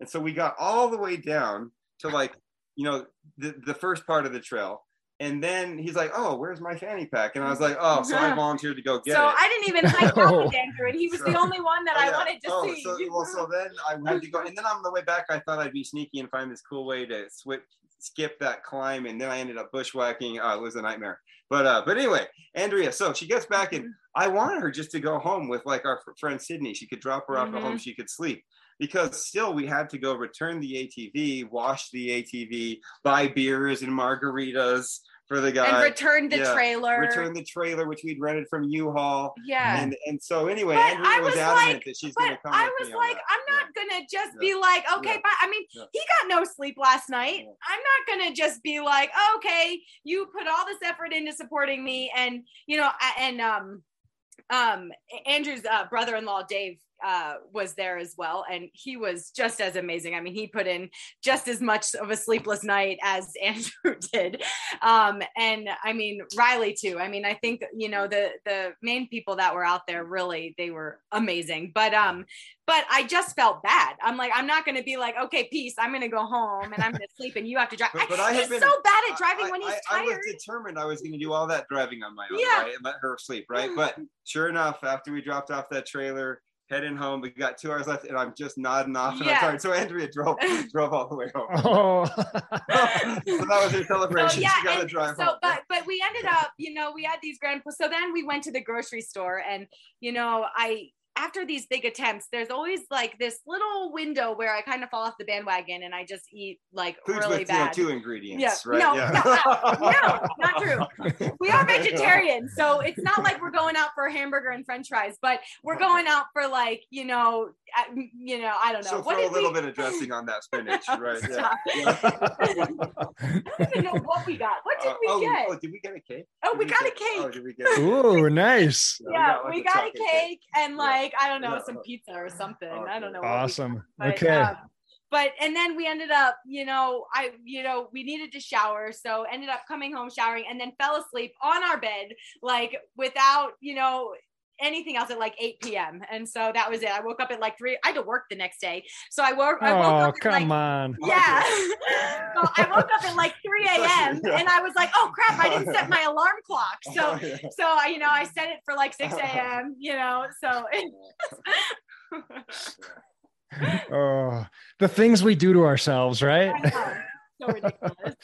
and so we got all the way down to like you know the the first part of the trail, and then he's like, "Oh, where's my fanny pack?" And I was like, "Oh, so I volunteered to go get so it." I didn't even hike out Oh. with Andrew, and he was So- the only one that Oh, I yeah. wanted to oh, see. So, well, so then I had to go, and then on the way back, I thought I'd be sneaky and find this cool way to switch skip that climb, and then I ended up bushwhacking. Uh, it was a nightmare. But uh, but anyway, Andrea. So she gets back, and I wanted her just to go home with like our friend Sydney. She could drop her off Mhm. at home. She could sleep because still we had to go return the ATV, wash the ATV, buy beers and margaritas for the guy, and return the yeah, trailer. return the trailer which we'd rented from U-Haul. yeah. And and so anyway, But Andrea I was, was adamant like- that she's gonna come. I was like. I'm not Yeah. gonna just Yeah. be like, okay, bye. I mean, he got no sleep last night. I'm not gonna just be like, okay, you put all this effort into supporting me, and you know, and um, um, Andrew's uh, brother-in-law Dave uh was there as well. And he was just as amazing. I mean he put in just as much of a sleepless night as andrew did. Um and i mean riley too. I mean i think you know the the main people that were out there really they were amazing. But um but i just felt bad. I'm like i'm not going to be like okay peace. I'm going to go home and i'm going to sleep and you have to drive. But- but I he's have been- so bad at driving I- when he's I, I tired. was determined I was going to do all that driving on my own, Yeah. right, and let her sleep, right. But sure enough, after we dropped off that trailer, heading home, we got two hours left, and I'm just nodding off, and Yeah. I'm tired. So Andrea drove drove all the way home. Oh, so that was her celebration. So, yeah, she got to drive so home. but but we ended up you know we had these grand so then we went to the grocery store and you know i after these big attempts there's always like this little window where i kind of fall off the bandwagon and i just eat like Foods really with you know, two ingredients, Yeah. right? No, yeah. no, no, not true. we are vegetarian so it's not like we're going out for a hamburger and french fries but we're going out for like you know uh, you know i don't know So what throw a little we bit of dressing on that spinach, right? Yeah. Yeah. i don't even know what we got what did Uh, we oh, get oh, did we get a cake? oh Did we got a cake. Oh, did we get? Ooh, nice. yeah, like we a got a chocolate cake and Yeah. Like I don't know some pizza or something. Okay. I don't know. what we Awesome. but, Okay. um, but and then we ended up, you know, I you know we needed to shower, so ended up coming home showering and then fell asleep on our bed like without you know anything else at like 8 p.m. And so that was it. I woke up at like three. I had to work the next day, so I woke. I woke Oh, up at come like on. yeah. so I woke up at like 3 a.m. and I was like, oh crap, I didn't set my alarm clock. So Oh, yeah. so I, you know, I set it for like 6 a.m., you know, so Oh, the things we do to ourselves, right? so ridiculous.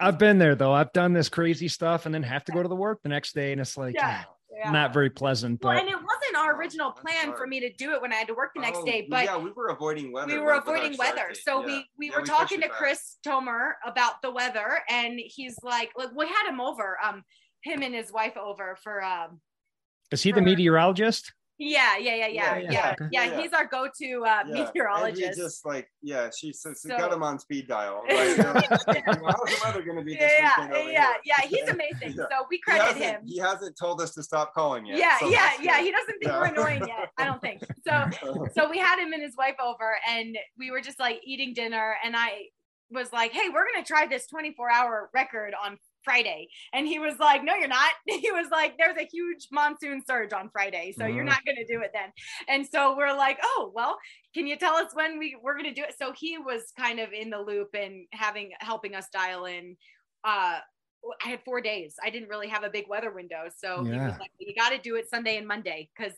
I've been there though. I've done this crazy stuff and then have to go to the work the next day, and it's like Yeah. ah, Yeah. not very pleasant. well, But and it wasn't our original plan hard. for me to do it when I had to work the next Oh, day, but yeah, we were avoiding weather. we were avoiding weather. date. So Yeah. we we Yeah, were pushed talking to back. Chris Tomer about the weather, and he's like, look, we had him over, um, him and his wife over for um is he the meteorologist? Yeah, yeah, yeah, yeah, Yeah, yeah, yeah, yeah. Yeah. He's our go-to uh Yeah, and meteorologist. just like yeah, she says she So- got him on speed dial. Right? How's the weather going to be? yeah, yeah, yeah, yeah. He's amazing. Yeah. So we credit hasn't, him. he hasn't told us to stop calling yet. yeah, so yeah, yeah. He doesn't think Yeah. we're annoying yet. I don't think so. So we had him and his wife over, and we were just like eating dinner, and I was like, "Hey, we're gonna try this 24 hour record on Friday," and he was like, "No, you're not." He was like, "There's a huge monsoon surge on Friday, so you're Mhm. not gonna do it then." And so we're like, "Oh, well." Can you tell us when we we're gonna do it? So he was kind of in the loop and having helping us dial in. Uh, I had four days. I didn't really have a big weather window. So he was like, you got to do it Sunday and Monday because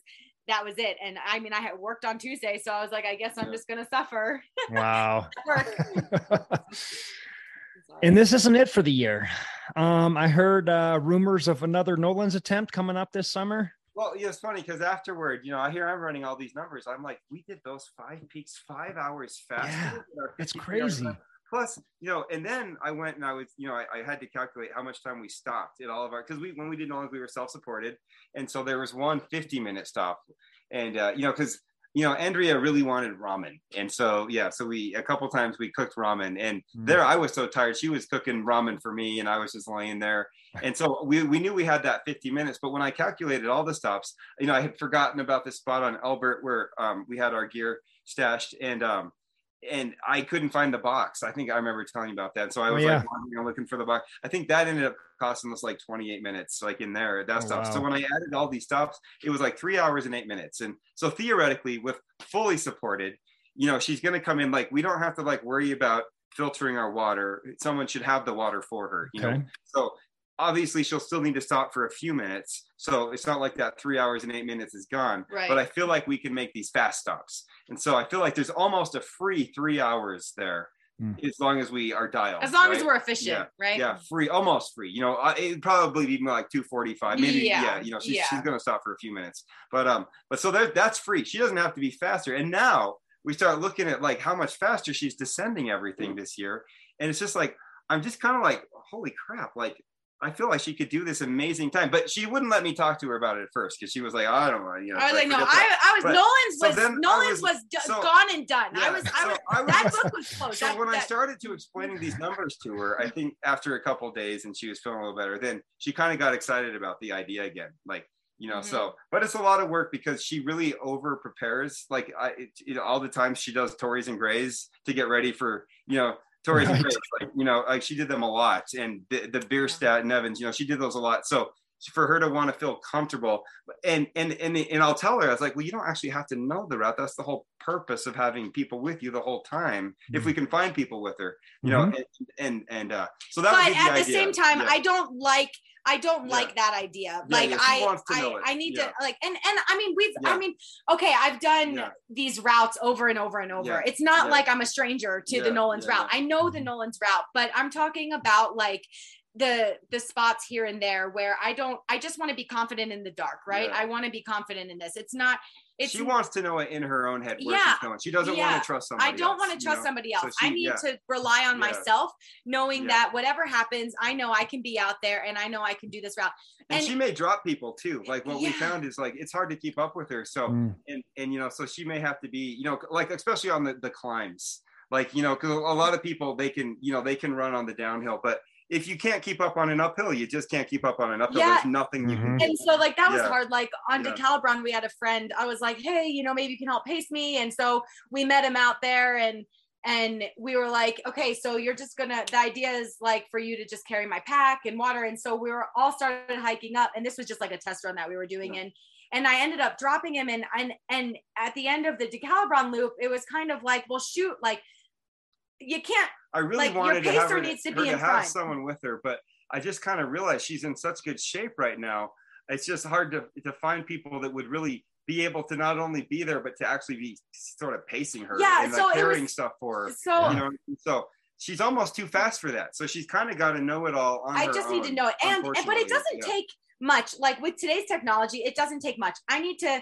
that was it. And I mean, I had worked on Tuesday. So I was like, I guess I'm just going to suffer. Wow. And this isn't it for the year. Um, I heard uh, rumors of another Nolan's attempt coming up this summer. Well, yeah, it's funny because afterward, you know, I hear I'm running all these numbers. I'm like, we did those five peaks five hours faster. Yeah, That's crazy. Plus, you know, and then I went and I was, you know, I, I had to calculate how much time we stopped at all of our because we when we did Nolan's, we were self-supported, and so there was one 50 minute stop, and uh, you know, because you know, Andrea really wanted ramen, and so yeah, so we a couple times we cooked ramen, and Mm. there I was so tired. She was cooking ramen for me, and I was just laying there, and so we we knew we had that 50 minutes, but when I calculated all the stops, you know, I had forgotten about this spot on Elbert where um, we had our gear stashed, and um, and I couldn't find the box. I think I remember telling you about that. So I Oh, was yeah. like wandering looking for the box. I think that ended up costing us like 28 minutes, like in there at that Oh, stop. So when I added all these stops, it was like three hours and eight minutes. And so theoretically, with fully supported, you know, she's gonna come in like we don't have to like worry about filtering our water. Someone should have the water for her, you know. So obviously she'll still need to stop for a few minutes. So it's not like that three hours and eight minutes is gone. Right. But I feel like we can make these fast stops. And so I feel like there's almost a free three hours there mm. as long as we are dialed. As long right? as we're efficient, yeah. right? Yeah, free, almost free. You know, uh, it'd probably be more like 245. Maybe, yeah, Yeah. you know, she's, Yeah. she's going to stop for a few minutes. But, um, but so there, that's free. She doesn't have to be faster. And now we start looking at like how much faster she's descending everything this year. And it's just like, I'm just kind of like, holy crap. Like, I feel like she could do this amazing time, but she wouldn't let me talk to her about it at first because she was like, I don't want, you know. I was like, no. I, I was But- Nolan's so was then Nolan's was- was, so- gone and done. I Yeah, was, I was, I was- that book was closed. So That- when I started to explaining these numbers to her, I think after a couple days and she was feeling a little better, then she kind of got excited about the idea again. Like, you know, mm-hmm. so but it's a lot of work because she really over prepares. Like I, it, know, all the time she does Torreys and Grays to get ready for you know Torreys and Right. Grays. Like you know, like she did them a lot, and the, the Bierstadt and Evans, you know, she did those a lot. So for her to want to feel comfortable and and and and I'll tell her I was like, well, you don't actually have to know the route. That's the whole purpose of having people with you the whole time. If we can find people with her, you know, and and and uh, so that. but would be at the idea. same time, Yeah. I don't like. I don't Yeah. like that idea. Yeah, like yeah, I, wants to know I. I need to like, and and I mean, we've. I mean, okay, I've done these routes over and over and over. It's not like I'm a stranger to the Nolan's route. I know the mm-hmm. Nolan's route, but I'm talking about like the the spots here and there where I don't. I just want to be confident in the dark, right? Yeah. I want to be confident in this. It's not. It's she wants to know it in her own head where Yeah. she's going. She doesn't Yeah. want to trust somebody. I don't else, want to you trust know? somebody So else. she- I need yeah. to rely on Yeah. myself, knowing Yeah. that whatever happens, I know I can be out there and I know I can do this route. and, And- she may drop people too like what we found is like it's hard to keep up with her so Mm. and and you know so she may have to be you know like especially on the, the climbs like you know because a lot of people they can you know they can run on the downhill but if you can't keep up on an uphill you just can't keep up on an uphill Yeah. there's nothing you can Mhm. do and so like that was Yeah. hard like on Yeah. decalibron we had a friend i was like hey you know maybe you can help pace me and so we met him out there and and we were like okay so you're just gonna the idea is like for you to just carry my pack and water and so we were all started hiking up and this was just like a test run that we were doing Yeah. and and i ended up dropping him and and and at the end of the decalibron loop it was kind of like well shoot like you can't i really like, wanted to have her, needs to her be to have front. someone with her but i just kind of realized she's in such good shape right now it's just hard to, to find people that would really be able to not only be there but to actually be sort of pacing her Yeah, and like so carrying was- stuff for her so you know so she's almost too fast for that so she's kind of got to know it all on I just need to know it. And, and but it doesn't Yeah. take much. Like with today's technology, it doesn't take much. I need to,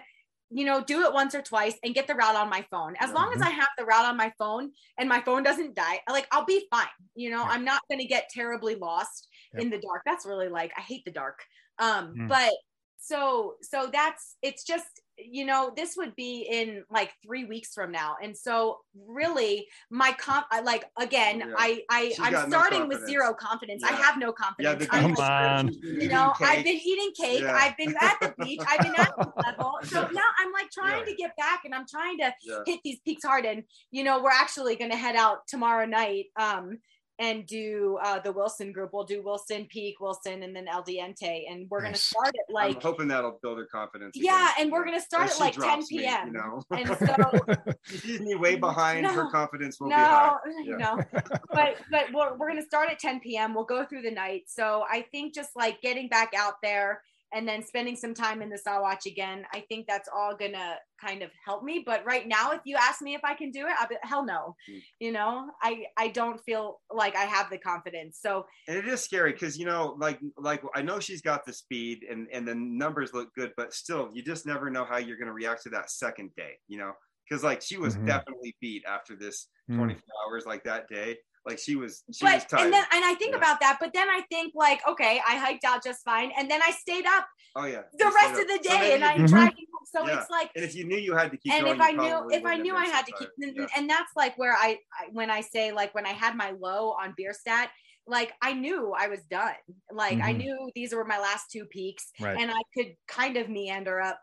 you know, do it once or twice and get the route on my phone. As long as Mm-hmm. I have the route on my phone and my phone doesn't die, like I'll be fine. You know, Yeah. I'm not gonna get terribly lost Yep. in the dark. That's really like I hate the dark. Um, Mm. but so so that's it's just you know this would be in like three weeks from now. And so really my comp I- like again Yeah. i i She's i'm got no starting with zero confidence. I have no confidence. The I'm Come like, on. you know i've been eating cake. Yeah. i've been at the beach. I've been at the level. So now i'm like trying Yeah. to get back and i'm trying to yeah. hit these peaks hard. And you know we're actually going to head out tomorrow night um and do uh the wilson group we'll do wilson peak wilson and then el diente and we're going to start it like I'm hoping that'll build her confidence. yeah again. and we're going to start If at like 10 drops me, p.m you know, and so she sees me way behind. Her confidence will be high. no Yeah. no but but we're, we're going to start at 10 p.m we'll go through the night so i think just like getting back out there and then spending some time in the Sawatch again i think that's all gonna kind of help me but right now if you ask me if i can do it i'll be hell no Mm. you know i i don't feel like i have the confidence so And it is scary because you know, like like I know she's got the speed and and the numbers look good, but still, you just never know how you're going to react to that second day. You know, because like she was Mhm. definitely beat after this Mm. 24 hours like that day. Like she was, she was but tired. and then and i think Yeah. about that but then i think like okay i hiked out just fine and then i stayed up oh yeah, the rest stayed of the up. So day and i'm Mhm. driving home so Yeah. it's like And if you knew you had to keep and going, if I knew if I knew I had so to keep and, Yeah. and that's like where I, I when I say like when I had my low on Bierstadt, like I knew I was done. Like I Mhm. knew these were my last two peaks Right. and I could kind of meander up,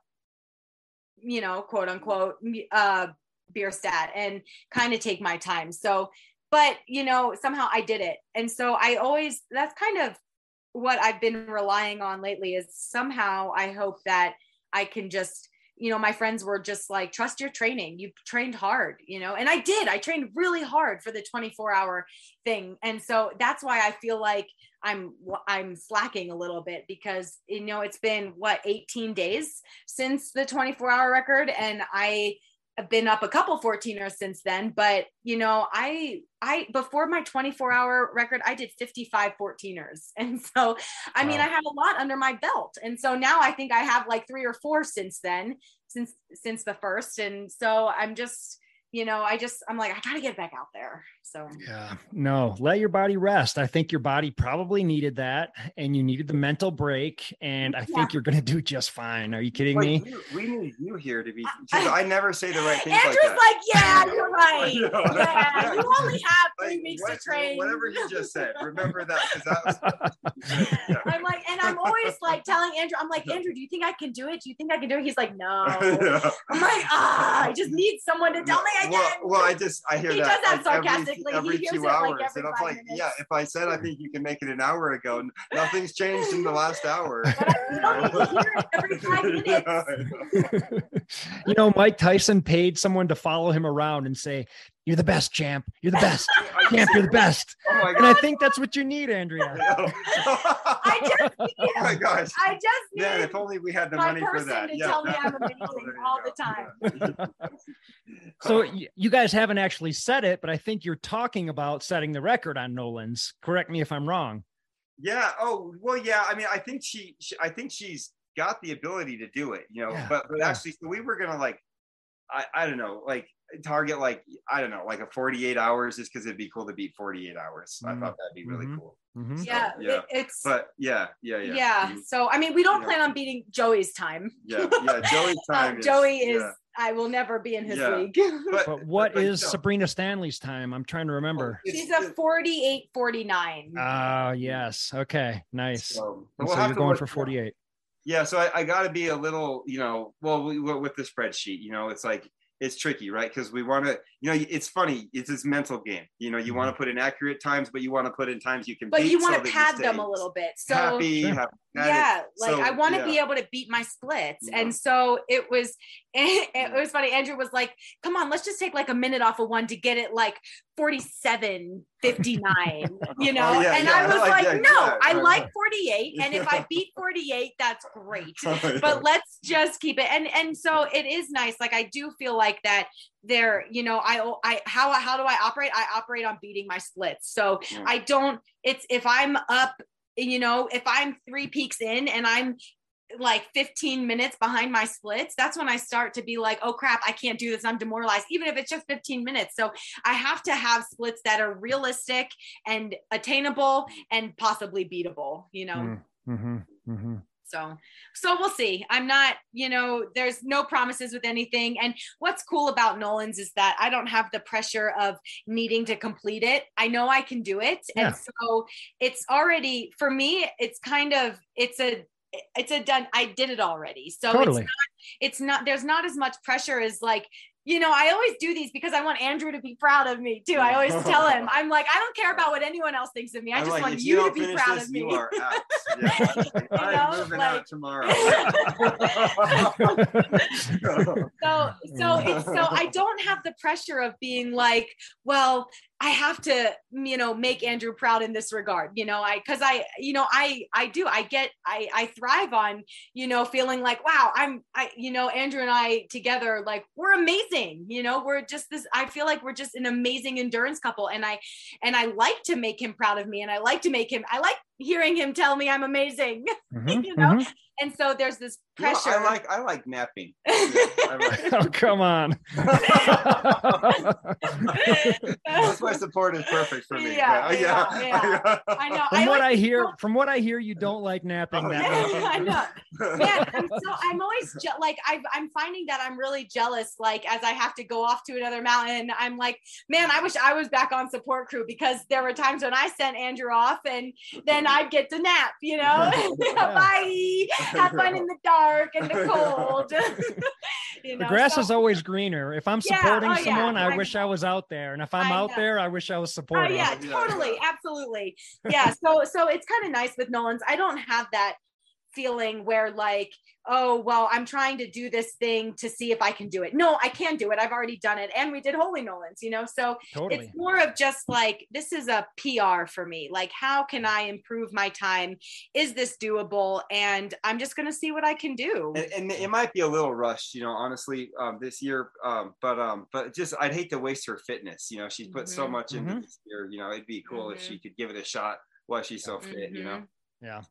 you know, quote unquote, me- uh Bierstadt and kind of take my time. So, but you know, somehow I did it. And so I always that's kind of what I've been relying on lately is somehow I hope that I can just you know my friends were just like trust your training. You trained hard you know? And i did. I trained really hard for the 24 hour thing. And so that's why i feel like i'm i'm slacking a little bit because you know it's been what 18 days since the 24 hour record? And i been up a couple 14ers since then, but you know, I I before my 24 hour record, I did 55 14ers. And so I mean, I have a lot under my belt. And so now I think I have like three or four since then, since since the first. And so I'm just you know, I just I'm like I got to get back out there. So yeah, no, let your body rest. I think your body probably needed that, and you needed the mental break. And I yeah. think you're going to do just fine. Are you kidding me? You, we need you here to be. I, I never say the right thing. Andrew's like, like, yeah, you're right. yeah, yeah, you only have three like, weeks what, to train. Whatever you just said, remember that because that was. yeah. I'm like, and I'm always like telling Andrew, I'm like, Andrew, do you think I can do it? Do you think I can do it? He's like, no. I'm like, ah, I just need someone to tell me I well, can. Well, I just I hear he that. does that like sarcastically. Every, every two hours, like every and I'm like, minutes. yeah. If I said I think you can make it an hour ago, nothing's changed in the last hour. every five minutes. you know, Mike Tyson paid someone to follow him around and say, "You're the best, champ. You're the best, champ. You're the best." Oh and I think that's what you need, Andrea. I just, need, oh my gosh, I just need. Man, if only we had the money for that. To yeah. tell me I'm amazing all the time. so you guys haven't actually said it, but I think you're talking about setting the record on Nolan's. Correct me if I'm wrong. Yeah. Oh, well, yeah. I mean, I think she, she I think she's got the ability to do it, you know, Yeah, but, but yeah. actually, so we were going to like, I, I don't know, like target, like, I don't know, like a 48 hours just because it'd be cool to beat 48 hours. I Mm. thought that'd be really Mhm. cool. Mhm. Yeah, yeah. It, it's But yeah, yeah, yeah. yeah. So I mean, we don't Yeah. plan on beating Joey's time. yeah, yeah. Joey's Uh, time. is, Joey is. yeah. I will never be in his Yeah. league. But what but, is you Sabrina Stanley's time? I'm trying to remember. it's- She's a 48 49. Ah, yes. Okay, nice. so, we'll so have you're going work- for 48. Yeah, so I, I got to be a little, you know, well, we, with the spreadsheet, you know, it's like it's tricky, right? Because we want to, you know, it's funny. It's this mental game. You know, you want to mm-hmm. put in accurate times, but you want to put in times you can. but beat you want that to you pad them a little bit. So happy. Sure. have at yeah, like So, I want to yeah. be able to beat my splits. Yeah. And so it was it, was funny. Andrew was like, "Come on, let's just take like a minute off of one to get it like 47 59." You know? Oh, yeah, and yeah, I I was like like, that, "No, yeah, I like 48 and if I beat 48, that's great." Yeah. but let's just keep it and and so it is nice like i do feel like that there you know i oh, i how how do i operate i operate on beating my splits so Yeah. i don't it's if i'm up you know if i'm three peaks in and i'm like 15 minutes behind my splits that's when i start to be like oh crap i can't do this i'm demoralized even if it's just 15 minutes so i have to have splits that are realistic and attainable and possibly beatable you know Mm, Mm-hmm. Mm-hmm. so, so we'll see. I'm not, you know, there's no promises with anything. And what's cool about Nolan's is that I don't have the pressure of needing to complete it. I know I can do it. Yeah. And so it's already, for me, it's kind of, it's a, it's a done, I did it already. So Totally. it's not, it's not, there's not as much pressure as like, you know, I always do these because I want Andrew to be proud of me too. I always tell him, I'm like, I don't care about what anyone else thinks of me. I I'm just like, want if you, to be proud this, of me. You are out. Yeah. I'm know, moving like- out tomorrow. so so it's so i don't have the pressure of being like well i have to you know make andrew proud in this regard you know i because i you know i i do i get i i thrive on you know feeling like wow i'm i you know andrew and i together like we're amazing you know we're just this i feel like we're just an amazing endurance couple and i and i like to make him proud of me and i like to make him i like hearing him tell me i'm amazing Mhm, you know mhm. and so there's this You know, pressure I like I like napping. I like- Oh, come on. That's why support is perfect for me. Yeah, but, uh, yeah, yeah. I know. From I what like, I hear, from what I hear, you don't like napping Oh, that yeah. I know. Man, I'm so I'm always je- like I've, I'm finding that I'm really jealous. Like as I have to go off to another mountain, I'm like, man, I wish I was back on support crew because there were times when I sent Andrew off, and then I'd get to nap. You know, bye. Have fun in the dark and the cold. you The grass so- is always greener. If I'm Yeah, supporting oh, yeah, someone, I I wish I was out there. And if I'm I out know. there, I wish I was Oh supporting. yeah, Yeah, totally, absolutely. Yeah. So so it's kind of nice with Nolan's. I don't have that feeling where like oh well i'm trying to do this thing to see if i can do it no i can do it i've already done it and we did holy nolans you know so Totally. it's more of just like this is a pr for me like how can i improve my time is this doable and i'm just going to see what i can do and, and it might be a little rushed, you know, honestly, um, this year. Um, but um, but just I'd hate to waste her fitness. You know, she's put so Mhm. much into Mhm. this year. You know, it'd be cool if Mhm. she could give it a shot while she's so fit. You know. Yeah.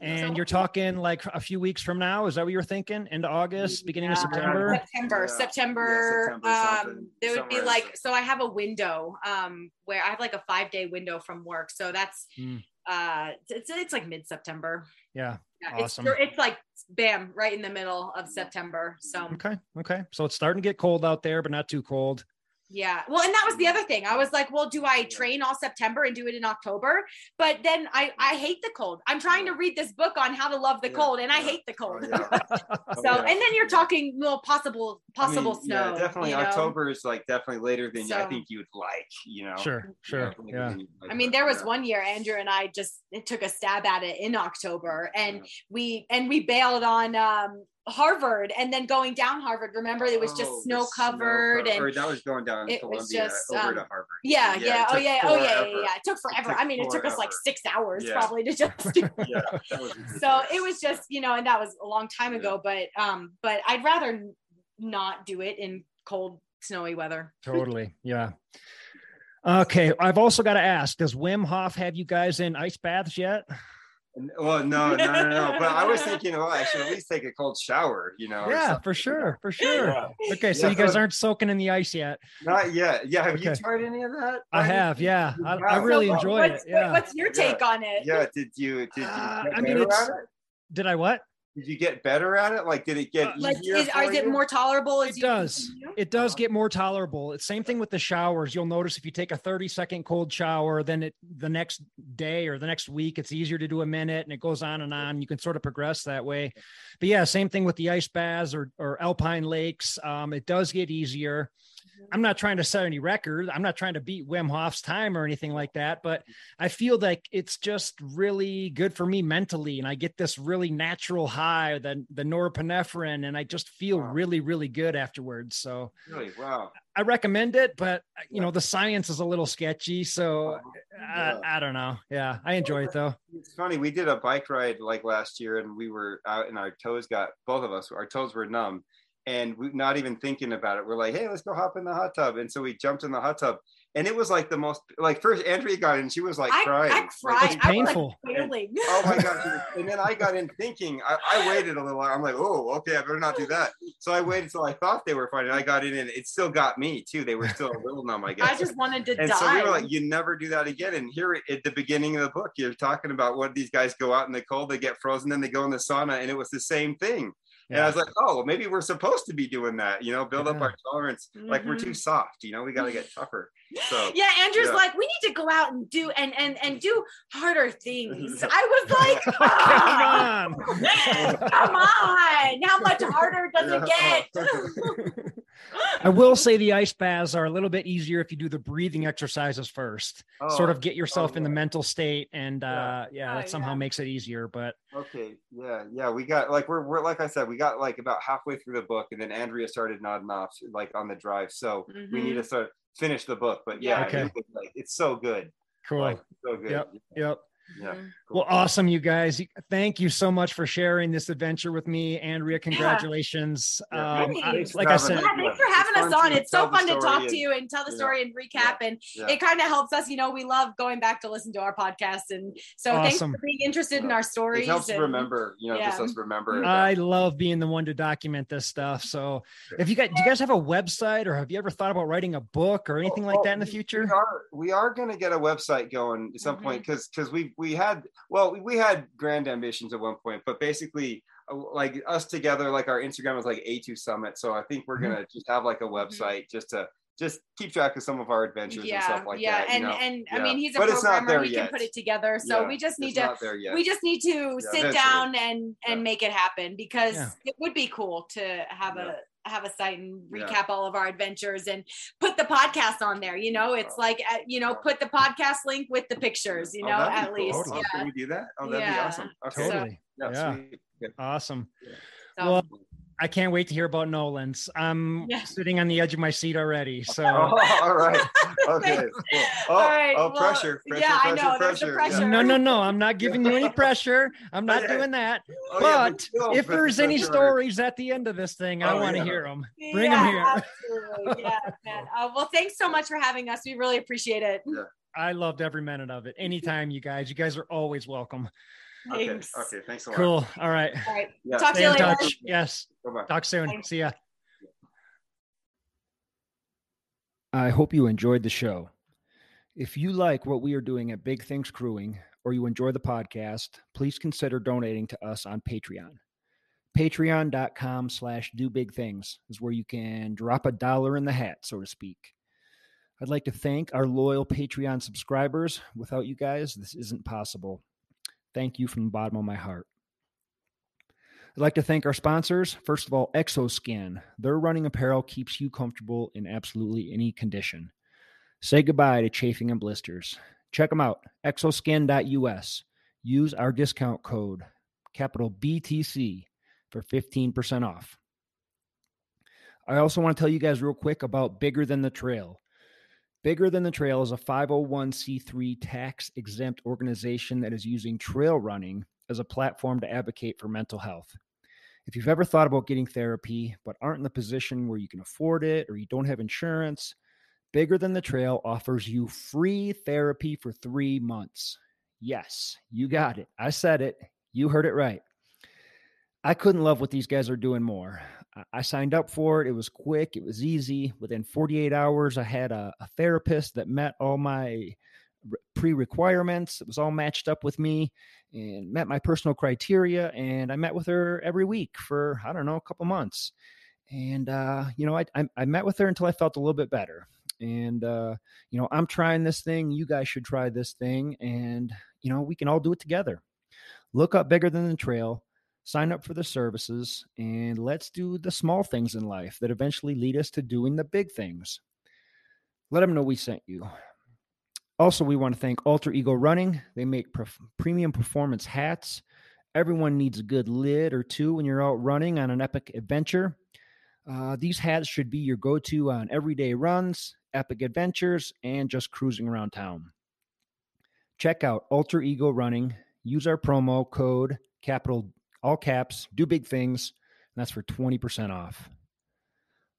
So, And So- you're talking like a few weeks from now. Is that what you're thinking? Into August, beginning of September? September, Yeah. September. Yeah, September, um, something- there would be like, so I have a window um, where I have like a five day window from work. So that's, Mm. uh, it's, it's like mid September. Yeah. Yeah, Awesome. It's, it's like bam, right in the middle of September. So Okay. Okay. So it's starting to get cold out there, but not too cold. Yeah. Well, and that was the other thing. I was like, well, do I train all September and do it in October? But then I, I hate the cold. I'm trying to read this book on how to love the Yeah, cold and I hate the Oh, cold. yeah. So, yeah. and then you're talking well, possible, I mean, possible snow. Yeah, definitely. you know? October is like definitely later than I think you'd like. You know. Sure. Sure. later Yeah. like, I mean, there was yeah. one year Andrew and I just took a stab at it in October, and Yeah. we and we bailed on um, Harvard, and then going down Harvard. Remember, it was Oh, just the snow covered, co- and that was going down it was Columbia just, over um, to Harvard. yeah, it yeah, oh took yeah, oh yeah, yeah, yeah, It took forever. took I mean, it took us like six hours Yeah. probably to just do. Yeah, that so it was just you know, and that was a long time Yeah. ago. But um, but I'd rather not do it in cold, snowy weather. Totally. Yeah. Okay. I've also got to ask Does Wim Hof have you guys in ice baths yet? Well, no, no, no, no. But I was thinking, well, I should at least take a cold shower, you know. Yeah, for sure. For sure. Yeah. Okay. So Yeah. you guys aren't soaking in the ice yet. Not yet. Yeah. Have you tried any of that? I have. Yeah. I, I really So what- enjoy it. what's, Yeah. What's your take on it? Yeah. Did you? Did you? Uh, I mean, it's- it? Did I what? Did you get better at it? Like, did it get Uh, easier? Like, is, for is it more tolerable as It you does. continue? It does get more tolerable. It's same thing with the showers. You'll notice if you take a 30 second cold shower, then it the next day or the next week, it's easier to do a minute and it goes on and on. You can sort of progress that way. But yeah, same thing with the ice baths or, or alpine lakes. Um, it does get easier. I'm not trying to set any record. I'm not trying to beat Wim Hof's time or anything like that, but I feel like it's just really good for me mentally. And I get this really natural high, the, the norepinephrine, and I just feel Wow. really, really good afterwards. So Really? Wow. I recommend it, but uh, you know, the science is a little sketchy. So oh, uh, Yeah. I, I don't know. Yeah, I enjoy it though. It's funny. We did a bike ride like last year, and we were out, and our toes got both of us. Our toes were numb, and we not even thinking about it. We're like, "Hey, let's go hop in the hot tub." And so we jumped in the hot tub, and it was like the most like first Andrea got in, she was like I, crying. I Like, cried. It's I was, like, painful. wailing. oh my god! And then I got in thinking. I, I waited a little. while. I'm like, "Oh, okay, I better not do that." So I waited till I thought they were fine, and I got in, and it still got me too. They were still a little numb, I guess. I just wanted to and die. so we were like, you never do that again. And here at the beginning of the book, you're talking about what these guys go out in the cold, they get frozen, then they go in the sauna, and it was the same thing. And I was like, oh, well, maybe we're supposed to be doing that, you know, build up our tolerance. Like we're too soft, you know, we got to get tougher. So yeah, Andrew's yeah. like, we need to go out and do and and and do harder things. I was like, come "Ah, on. come on, how much harder does it get? I will say the ice baths are a little bit easier if you do the breathing exercises first. Oh, sort of get yourself in the mental state and Yeah. uh yeah, Oh, that somehow yeah. makes it easier. But Okay, yeah, yeah, we got like we're we're like I said, we got like about halfway through the book, and then Andrea started nodding off like on the drive. So we need to sort of finish the book. But yeah, Okay. it was, like, it's so good, cool. like so good. Yep. Yep. Yeah. Mhm. Well, awesome, you guys. Thank you so much for sharing this adventure with me, Andrea. Congratulations. Yeah. Um, Thanks. I- Thanks like I said. Yeah, thanks for having us on. It's so fun to talk story to you and tell the yeah. story and recap. And Yeah. it kind of helps us, you know, we love going back to listen to our podcast. And so thanks for being interested in our stories. It helps and- remember, you know, just yeah. us remember. I love being the one to document this stuff. So, if you guys, do you guys have a website, or have you ever thought about writing a book or anything like Oh, that in the future? We are we are going to get a website going at some Mhm. point because because we we had well we, we had grand ambitions at one point, but basically uh, like us together, like our Instagram was like A2 Summit. So I think we're Mhm. gonna just have like a website just to just keep track of some of our adventures and stuff like yeah, that. you and know? and I mean he's a But it's not programmer; there he can put it together. So Yeah, we just need it's to not there yet. we just need to sit eventually. down and and Yeah. make it happen because Yeah. it would be cool to have Yeah. a have a site and Yeah. recap all of our adventures and put the podcast on there. You know, it's like uh, you know, put the podcast link with the pictures. You Oh, know, that'd be at cool. least. Oh, Yeah. Can we do that? Oh, that'd be awesome. Okay. Totally. Yeah, Yeah. sweet. Good. Awesome. So, Well, I can't wait to hear about Nolan's. I'm Yeah. sitting on the edge of my seat already. So Oh, all right. Okay. Cool. Oh, All right, oh well, pressure, pressure, yeah, I pressure, know, there's the pressure. pressure. Yeah. no, no, no. I'm not giving you any pressure. I'm not Okay. doing that. Oh, yeah, But still, if but there's any pressure. stories at the end of this thing, I Oh, want to yeah. hear them. Bring them here. Absolutely. Yeah, man. Uh, well, thanks so much for having us. We really appreciate it. I loved every minute of it. Anytime, you guys. You guys are always welcome. Okay. Thanks. Okay. Thanks a lot. Cool. All right. All right. Yeah. Talk to you later. touch. Yes. Bye-bye. Talk soon. Thanks. See ya. I hope you enjoyed the show. If you like what we are doing at Big Things Crewing or you enjoy the podcast, please consider donating to us on Patreon. Patreon.com slash do big things is where you can drop a dollar in the hat, so to speak. I'd like to thank our loyal Patreon subscribers. Without you guys, this isn't possible. Thank you from the bottom of my heart. I'd like to thank our sponsors. First of all, Xoskin. Their running apparel keeps you comfortable in absolutely any condition. Say goodbye to chafing and blisters. Check them out, xoskin.us. Use our discount code, capital BTC, for 15% off. I also want to tell you guys real quick about Bigger Than the Trail. Bigger Than the Trail is a 501c3 tax exempt organization that is using trail running as a platform to advocate for mental health. If you've ever thought about getting therapy but aren't in the position where you can afford it or you don't have insurance, Bigger Than the Trail offers you free therapy for three months. Yes, you got it. I said it. You heard it right. I couldn't love what these guys are doing more. I- signed up for it. It was quick, it was easy. Within 48 hours, I had a, a therapist that met all my pre requirements. It was all matched up with me and met my personal criteria. And I met with her every week for, I don't know, a couple months. And, uh, you know, I, I, I met with her until I felt a little bit better. And, uh, you know, I'm trying this thing. You guys should try this thing. And, you know, we can all do it together. Look up Bigger Than the Trail, sign up for the services, and let's do the small things in life that eventually lead us to doing the big things. Let them know we sent you. Also, we want to thank Alter Ego Running. They make perf- premium performance hats. Everyone needs a good lid or two when you're out running on an epic adventure. Uh, these hats should be your go to on everyday runs, epic adventures, and just cruising around town. Check out Alter Ego Running. Use our promo code, capital, all caps, do big things. And that's for 20% off.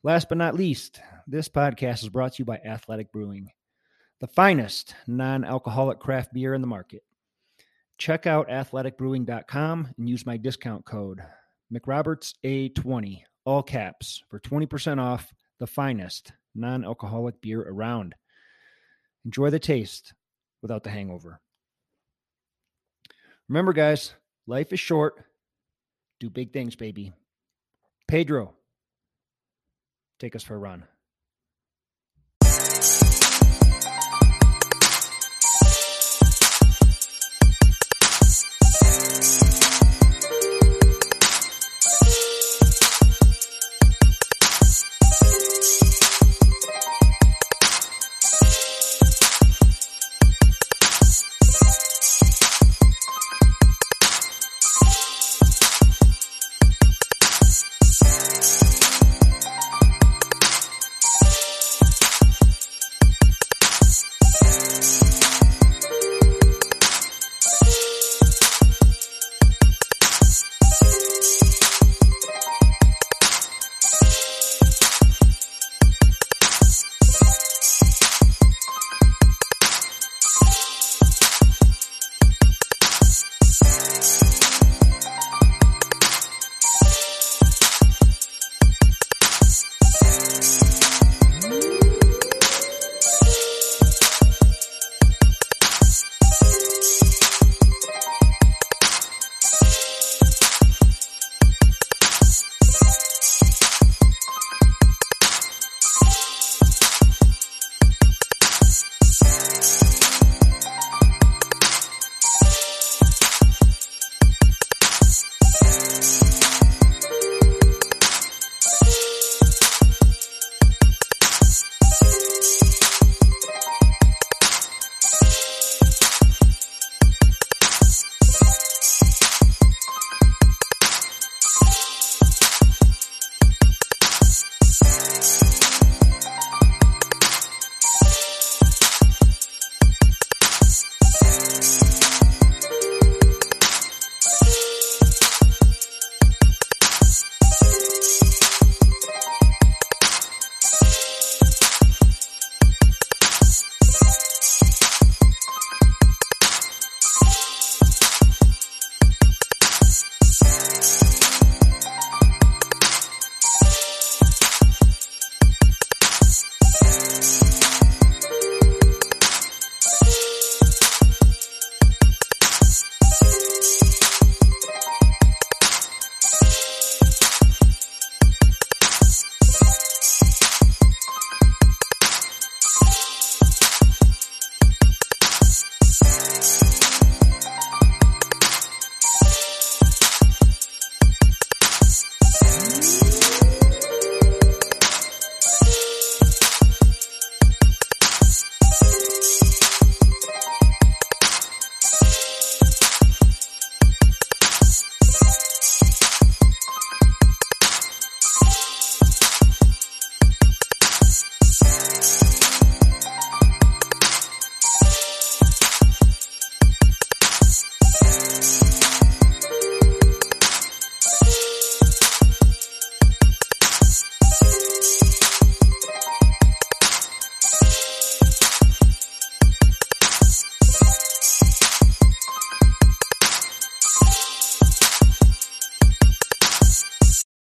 Last but not least, this podcast is brought to you by Athletic Brewing the finest non alcoholic craft beer in the market. Check out athleticbrewing.com and use my discount code McRobertsA20, all caps, for 20% off the finest non alcoholic beer around. Enjoy the taste without the hangover. Remember, guys, life is short. Do big things, baby. Pedro, take us for a run.